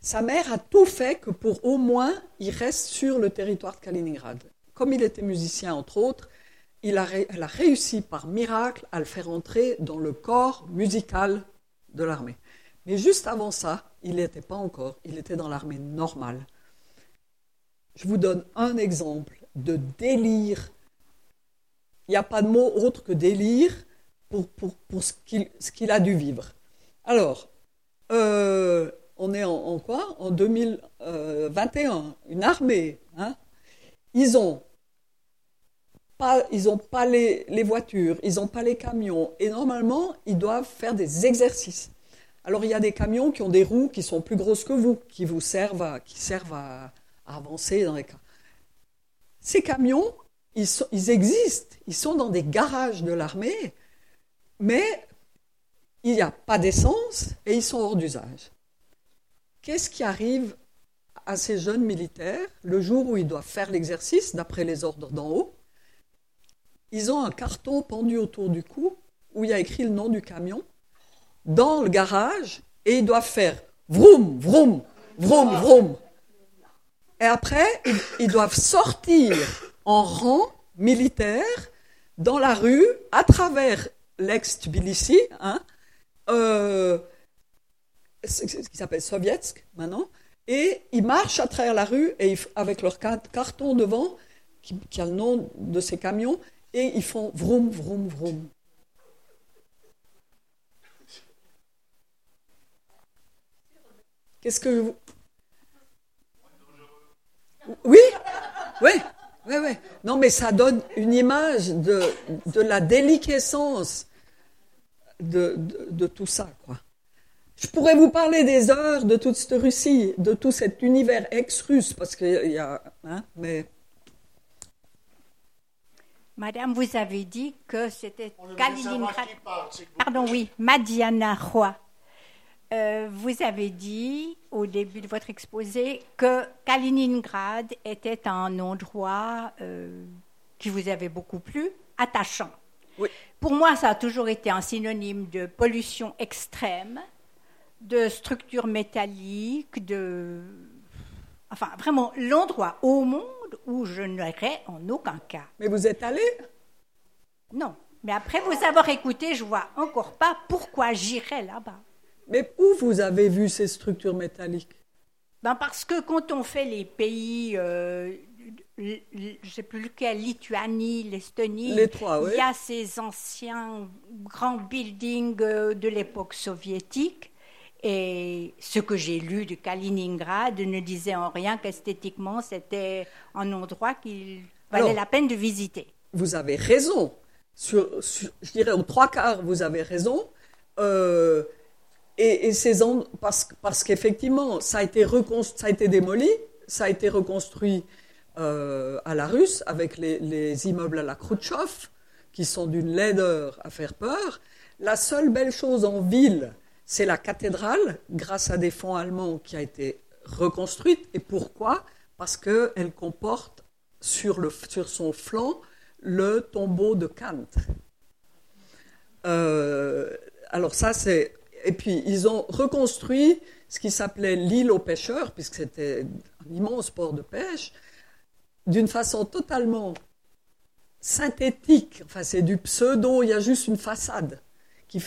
[SPEAKER 2] Sa mère a tout fait que pour au moins il reste sur le territoire de Kaliningrad. Comme il était musicien, entre autres, il a, elle a réussi par miracle à le faire entrer dans le corps musical de l'armée. Mais juste avant ça, il n'était pas encore, il était dans l'armée normale. Je vous donne un exemple de délire. Il n'y a pas de mot autre que délire pour, ce qu'il a dû vivre. Alors, euh, on est en, quoi? En 2021, une armée. Hein ils ont pas, ils ont pas les, voitures, ils n'ont pas les camions, et normalement, ils doivent faire des exercices. Alors, il y a des camions qui ont des roues qui sont plus grosses que vous, qui vous servent à, avancer dans les cas. Ces camions, ils existent, ils sont dans des garages de l'armée, mais il n'y a pas d'essence et ils sont hors d'usage. Qu'est-ce qui arrive à ces jeunes militaires le jour où ils doivent faire l'exercice, d'après les ordres d'en haut? Ils ont un carton pendu autour du cou où il y a écrit le nom du camion dans le garage et ils doivent faire vroom, vroom, vroom, vroom. Et après, ils, doivent sortir en rang militaire dans la rue à travers l'ex-Tbilissi, hein, euh, ce qui s'appelle Sovietsk maintenant, et ils marchent à travers la rue et avec leur carton devant qui, a le nom de ces camions, et ils font vroom, vroom, vroom. Qu'est-ce que vous... Oui, oui, oui, oui. Non, mais ça donne une image de, de la déliquescence de, de, de tout ça, quoi. Je pourrais vous parler des heures de toute cette Russie, de tout cet univers ex-russe, parce qu'il y a. Hein, mais
[SPEAKER 5] Madame, vous avez dit que c'était Kaliningrad.
[SPEAKER 4] parle,
[SPEAKER 5] Pardon, oui, Madiana Roy. Euh, vous avez dit au début de votre exposé que Kaliningrad était un endroit euh, qui vous avait beaucoup plu, attachant.
[SPEAKER 2] Oui.
[SPEAKER 5] Pour moi, ça a toujours été un synonyme de pollution extrême, de structure métallique, de... Enfin, vraiment, l'endroit au monde où je n'irais en aucun cas.
[SPEAKER 2] Mais vous êtes allé?
[SPEAKER 5] Non. Mais après vous avoir écouté, je vois encore pas pourquoi j'irais là-bas.
[SPEAKER 2] Mais où vous avez vu ces structures métalliques?
[SPEAKER 5] Ben parce que quand on fait les pays, euh, je sais plus lequel, Lituanie, l'Estonie,
[SPEAKER 2] Les trois, oui.
[SPEAKER 5] il y a ces anciens grands buildings euh, de l'époque soviétique. Et ce que j'ai lu de Kaliningrad ne disait en rien qu'esthétiquement c'était un endroit qu'il valait
[SPEAKER 2] Alors-
[SPEAKER 5] la peine de visiter.
[SPEAKER 2] Vous avez raison. Sur, sur- je dirais aux trois quarts, vous avez raison. Euh, et, et ces en- parce, parce qu'effectivement, ça a été ça a été démoli, ça a été reconstruit euh, à la russe avec les, les immeubles à la Khrouchtchev, qui sont d'une laideur à faire peur. La seule belle chose en ville, c'est la cathédrale, grâce à des fonds allemands qui a été reconstruite. Et pourquoi? Parce qu'elle comporte sur, son flanc le tombeau de Kant. Euh, alors ça, c'est... Et puis, ils ont reconstruit ce qui s'appelait l'île aux pêcheurs, puisque c'était un immense port de pêche, d'une façon totalement synthétique. Enfin, c'est du pseudo, il y a juste une façade qui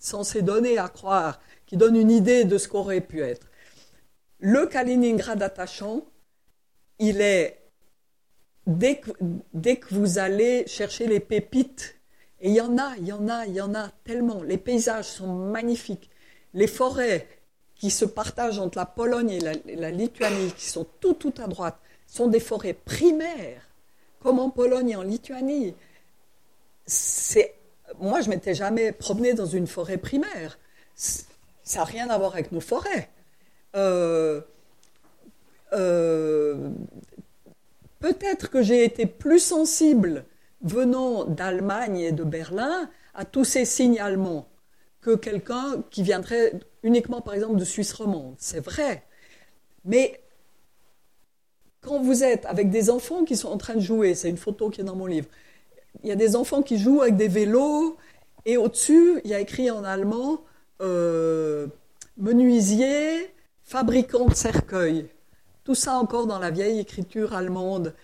[SPEAKER 2] est censée donner à croire, qui donne une idée de ce qu'aurait pu être. Le Kaliningrad attachant, il est dès que, dès que vous allez chercher les pépites, et il y en a, il y en a, il y en a tellement, les paysages sont magnifiques, les forêts qui se partagent entre la Pologne et la, et la Lituanie, qui sont tout, tout à droite, sont des forêts primaires, comme en Pologne et en Lituanie. C'est, moi, je m'étais jamais promené dans une forêt primaire. Ça n'a rien à voir avec nos forêts. Euh, euh, peut-être que j'ai été plus sensible venant d'Allemagne et de Berlin à tous ces signes allemands que quelqu'un qui viendrait uniquement, par exemple, de Suisse romande. C'est vrai. Mais quand vous êtes avec des enfants qui sont en train de jouer, c'est une photo qui est dans mon livre, il y a des enfants qui jouent avec des vélos et au-dessus, il y a écrit en allemand euh, menuisier, fabricant de cercueils. Tout ça encore dans la vieille écriture allemande.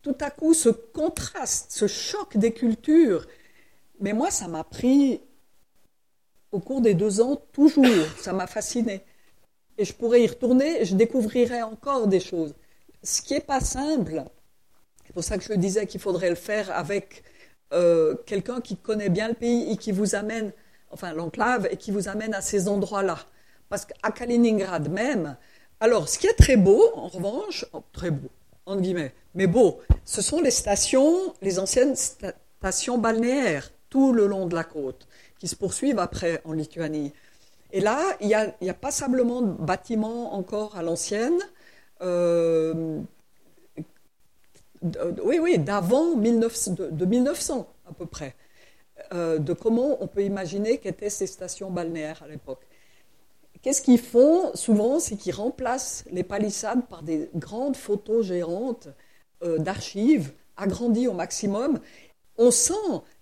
[SPEAKER 2] Tout à coup, ce contraste, ce choc des cultures. Mais moi, ça m'a pris au cours des deux ans, toujours. Ça m'a fasciné. Et je pourrais y retourner, et je découvrirais encore des choses. Ce qui n'est pas simple, c'est pour ça que je disais qu'il faudrait le faire avec euh, quelqu'un qui connaît bien le pays et qui vous amène, enfin l'enclave, et qui vous amène à ces endroits-là. Parce qu'à Kaliningrad même, alors ce qui est très beau, en revanche, oh, très beau, entre guillemets, mais beau, ce sont les stations, les anciennes sta- stations balnéaires, tout le long de la côte, qui se poursuivent après en Lituanie. Et là, il y a, il y passablement de bâtiments encore à l'ancienne, euh, oui, oui, d'avant 1900, de, de 1900 à peu près, euh, de comment on peut imaginer qu'étaient ces stations balnéaires à l'époque. Qu'est-ce qu'ils font souvent C'est qu'ils remplacent les palissades par des grandes photos géantes euh, d'archives, agrandies au maximum. On sent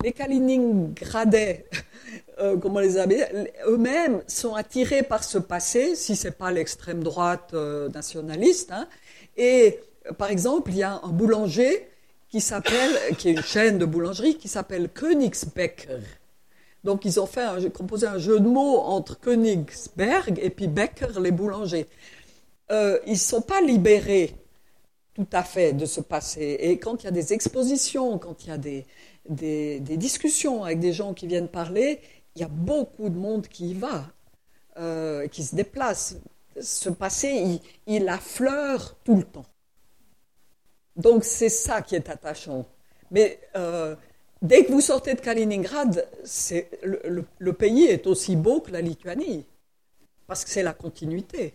[SPEAKER 2] les Kaliningradais, <laughs> euh, comme on les appelle, eux-mêmes sont attirés par ce passé, si c'est pas l'extrême droite euh, nationaliste. hein. Et euh, par exemple, il y a un boulanger qui s'appelle, qui est une chaîne de boulangerie qui s'appelle Königsbecker. Donc ils ont fait un, composé un jeu de mots entre Königsberg et puis Becker, les boulangers. Euh, ils ne sont pas libérés tout à fait de se passer. Et quand il y a des expositions, quand il y a des, des, discussions avec des gens qui viennent parler, il y a beaucoup de monde qui y va, euh, qui se déplace. Ce passé, il, affleure tout le temps. Donc c'est ça qui est attachant. Mais euh, dès que vous sortez de Kaliningrad, le, pays est aussi beau que la Lituanie, parce que c'est la continuité.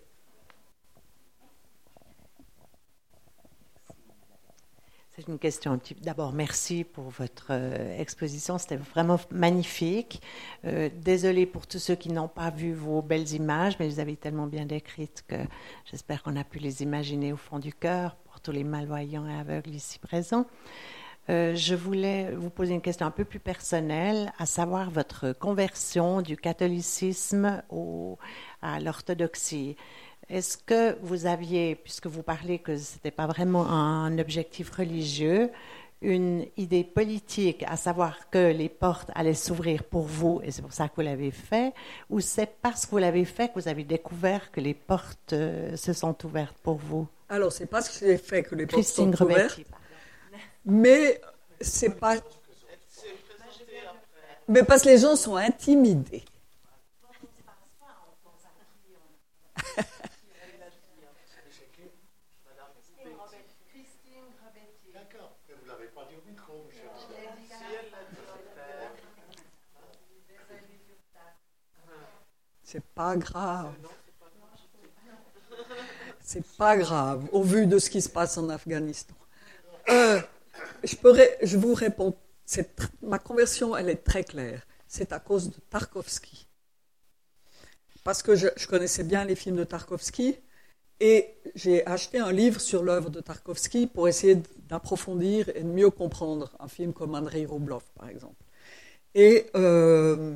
[SPEAKER 6] C'est une question. D'abord, merci pour votre euh, exposition. C'était vraiment magnifique. Euh, désolée pour tous ceux qui n'ont pas vu vos belles images, mais vous avez tellement bien décrites que j'espère qu'on a pu les imaginer au fond du cœur tous les malvoyants et aveugles ici présents. Euh, je voulais vous poser une question un peu plus personnelle, à savoir votre conversion du catholicisme à l'orthodoxie. Est-ce que vous aviez, puisque vous parlez que ce n'était pas vraiment un objectif religieux, une idée politique, à savoir que les portes allaient s'ouvrir pour vous, et c'est pour ça que vous l'avez fait, ou c'est parce que vous l'avez fait que vous avez découvert que les portes euh, se sont ouvertes pour vous?
[SPEAKER 2] Alors, c'est parce que j'ai fait que les portes sont ouvertes, mais c'est pas... Mais parce que les gens sont intimidés. C'est pas grave. C'est pas grave, au vu de ce qui se passe en Afghanistan. Euh, je, je vous réponds, ma conversion, elle est très claire. C'est à cause de Tarkovsky. Parce que je, connaissais bien les films de Tarkovsky et j'ai acheté un livre sur l'œuvre de Tarkovsky pour essayer d'approfondir et de mieux comprendre un film comme Andrei Roblov, par exemple. Et euh,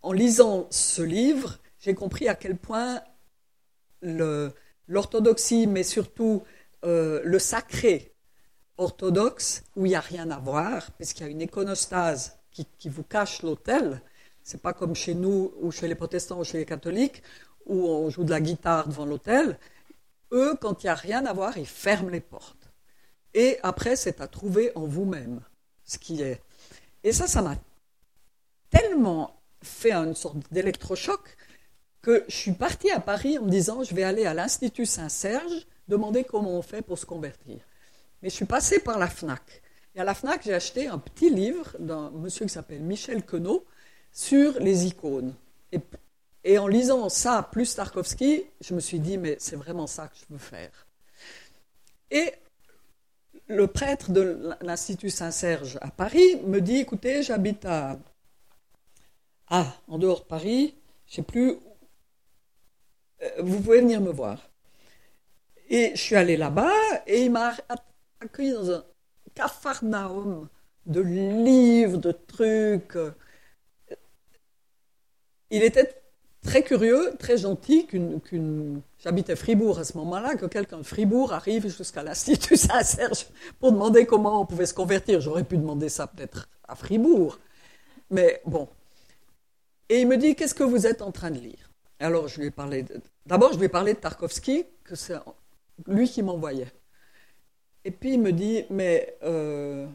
[SPEAKER 2] en lisant ce livre, j'ai compris à quel point l'orthodoxie, mais surtout euh, le sacré orthodoxe, où il n'y a rien à voir, puisqu'il y a une iconostase qui, vous cache l'autel. C'est pas comme chez nous, ou chez les protestants, ou chez les catholiques, où on joue de la guitare devant l'autel. Eux, quand il n'y a rien à voir, ils ferment les portes. Et après, c'est à trouver en vous-même ce qui est. Et ça, ça m'a tellement fait une sorte d'électrochoc que je suis partie à Paris en me disant je vais aller à l'Institut Saint-Serge demander comment on fait pour se convertir. Mais je suis passée par la FNAC. Et à la FNAC, j'ai acheté un petit livre d'un monsieur qui s'appelle Michel Queneau sur les icônes. Et, en lisant ça, plus Tarkovsky, je me suis dit, mais c'est vraiment ça que je veux faire. Et le prêtre de l'Institut Saint-Serge à Paris me dit, écoutez, j'habite à, ah, en dehors de Paris, je ne sais plus, vous pouvez venir me voir. Et je suis allée là-bas et il m'a accueilli dans un cafarnaum de livres, de trucs. Il était très curieux, très gentil qu'une. J'habitais Fribourg à ce moment-là, que quelqu'un de Fribourg arrive jusqu'à l'Institut <laughs> Saint-Serge pour demander comment on pouvait se convertir. J'aurais pu demander ça peut-être à Fribourg. Mais bon, et il me dit, qu'est-ce que vous êtes en train de lire? Alors je lui ai parlé, d'abord je lui ai parlé de Tarkovsky, que c'est lui qui m'envoyait. Et puis il me dit, mais euh,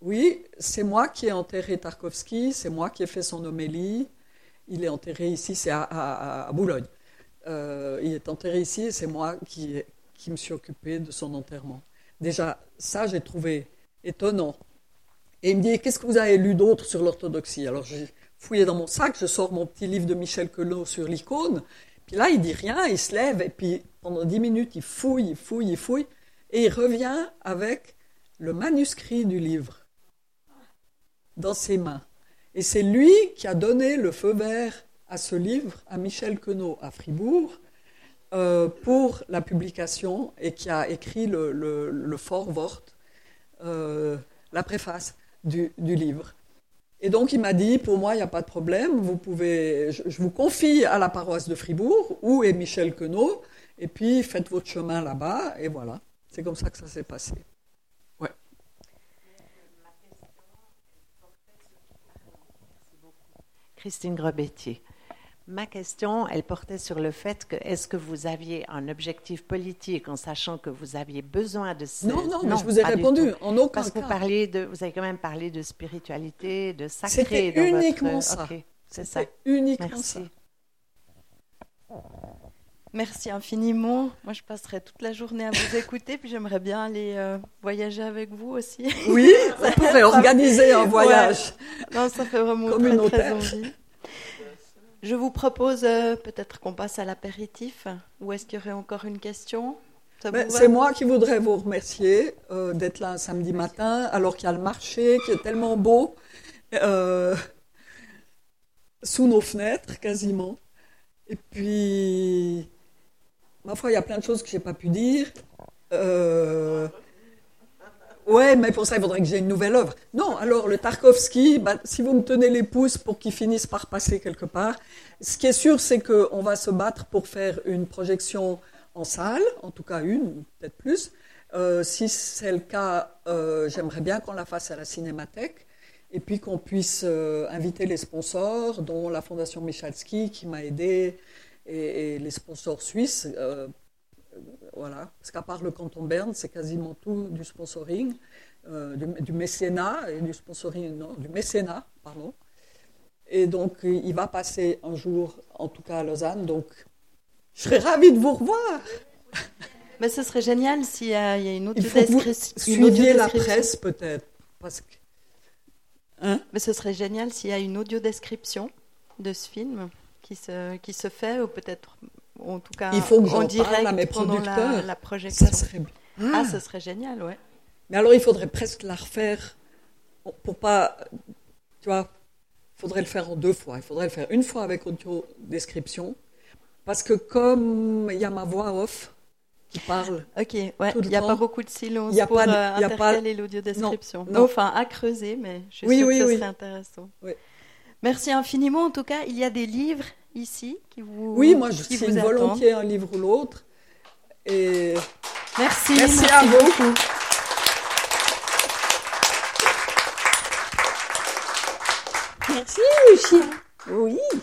[SPEAKER 2] oui, c'est moi qui ai enterré Tarkovsky, c'est moi qui ai fait son homélie. Il est enterré ici, c'est à, Boulogne. Euh, il est enterré ici et c'est moi qui, qui me suis occupé de son enterrement. Déjà, ça, j'ai trouvé étonnant. Et il me dit, qu'est-ce que vous avez lu d'autre sur l'orthodoxie? Alors j'ai fouiller dans mon sac, je sors mon petit livre de Michel Queloz sur l'icône. Puis là, il dit rien, il se lève et puis pendant dix minutes, il fouille, il fouille, il fouille. Et il revient avec le manuscrit du livre dans ses mains. Et c'est lui qui a donné le feu vert à ce livre, à Michel Queneau à Fribourg, euh, pour la publication et qui a écrit le, le, euh, la préface du livre. Et donc il m'a dit, pour moi, il n'y a pas de problème, vous pouvez, je, vous confie à la paroisse de Fribourg, où est Michel Queneau, et puis faites votre chemin là-bas, et voilà. C'est comme ça que ça s'est passé. Ouais.
[SPEAKER 6] Christine Grobettier. Ma question, elle portait sur le fait que est-ce que vous aviez un objectif politique en sachant que vous aviez besoin de ce...
[SPEAKER 2] Non, non, mais je vous ai répondu en aucun
[SPEAKER 6] Parce que
[SPEAKER 2] cas.
[SPEAKER 6] vous, parliez de, vous avez quand même parlé de spiritualité, de sacré.
[SPEAKER 2] C'était
[SPEAKER 6] dans votre-
[SPEAKER 2] uniquement ça.
[SPEAKER 6] C'est ça.
[SPEAKER 2] C'est uniquement
[SPEAKER 6] Merci.
[SPEAKER 2] ça.
[SPEAKER 3] Merci infiniment. Moi, je passerai toute la journée à vous écouter, puis j'aimerais bien aller euh, voyager avec vous aussi.
[SPEAKER 2] Oui, <laughs> on pourrait organiser un voyage.
[SPEAKER 3] Non, ça fait vraiment très, très envie. Je vous propose euh, peut-être qu'on passe à l'apéritif. Ou est-ce qu'il y aurait encore une question?
[SPEAKER 2] Ben, c'est moi qui voudrais vous remercier euh, d'être là un samedi matin, alors qu'il y a le marché qui est tellement beau, euh, sous nos fenêtres quasiment. Et puis, ma foi, il y a plein de choses que j'ai pas pu dire. Euh, ouais, mais pour ça, il faudrait que j'ai une nouvelle œuvre. Non, alors le Tarkovsky, ben, si vous me tenez les pouces pour qu'il finisse par passer quelque part, ce qui est sûr, c'est qu'on va se battre pour faire une projection en salle, en tout cas une, peut-être plus. Euh, si c'est le cas, euh, j'aimerais bien qu'on la fasse à la Cinémathèque et puis qu'on puisse euh, inviter les sponsors, dont la Fondation Michalski qui m'a aidé et les sponsors suisses. Euh, voilà, parce qu'à part le canton Berne, c'est quasiment tout du sponsoring, euh, du, du mécénat et du sponsoring, non, du mécénat, pardon. Et donc, il va passer un jour, en tout cas à Lausanne. Donc, je serais ravie de vous revoir.
[SPEAKER 3] Mais ce serait génial s'il y, y a une une
[SPEAKER 2] suiviez la presse, peut-être. Parce que... Hein?
[SPEAKER 3] Mais ce serait génial s'il y a une audiodescription de ce film qui se, qui se fait, ou peut-être, en tout cas,
[SPEAKER 2] Il faut que
[SPEAKER 3] en direct
[SPEAKER 2] à mes
[SPEAKER 3] la,
[SPEAKER 2] producteurs.
[SPEAKER 3] la projection.
[SPEAKER 2] Ça serait.
[SPEAKER 3] Ah, ce serait génial, ouais.
[SPEAKER 2] Mais alors, il faudrait presque la refaire pour pas. Tu vois, il faudrait le faire en deux fois. Il faudrait le faire une fois avec audio description. Parce que comme il y a ma voix off qui parle,
[SPEAKER 3] Ok, ouais. Il n'y a
[SPEAKER 2] temps.
[SPEAKER 3] pas beaucoup de silence
[SPEAKER 2] Il y a
[SPEAKER 3] pour
[SPEAKER 2] pas
[SPEAKER 3] euh,
[SPEAKER 2] y a
[SPEAKER 3] intercaler l'audiodescription.
[SPEAKER 2] Non, non.
[SPEAKER 3] Enfin, à creuser, mais je suis
[SPEAKER 2] Oui,
[SPEAKER 3] sûre
[SPEAKER 2] oui,
[SPEAKER 3] que ce
[SPEAKER 2] oui.
[SPEAKER 3] serait intéressant.
[SPEAKER 2] Oui.
[SPEAKER 3] Merci infiniment. En tout cas, il y a des livres ici qui vous
[SPEAKER 2] oui, moi je signe volontiers un livre ou l'autre. Et
[SPEAKER 3] Merci.
[SPEAKER 2] merci à vous.
[SPEAKER 3] beaucoup.
[SPEAKER 7] Merci, Lucie.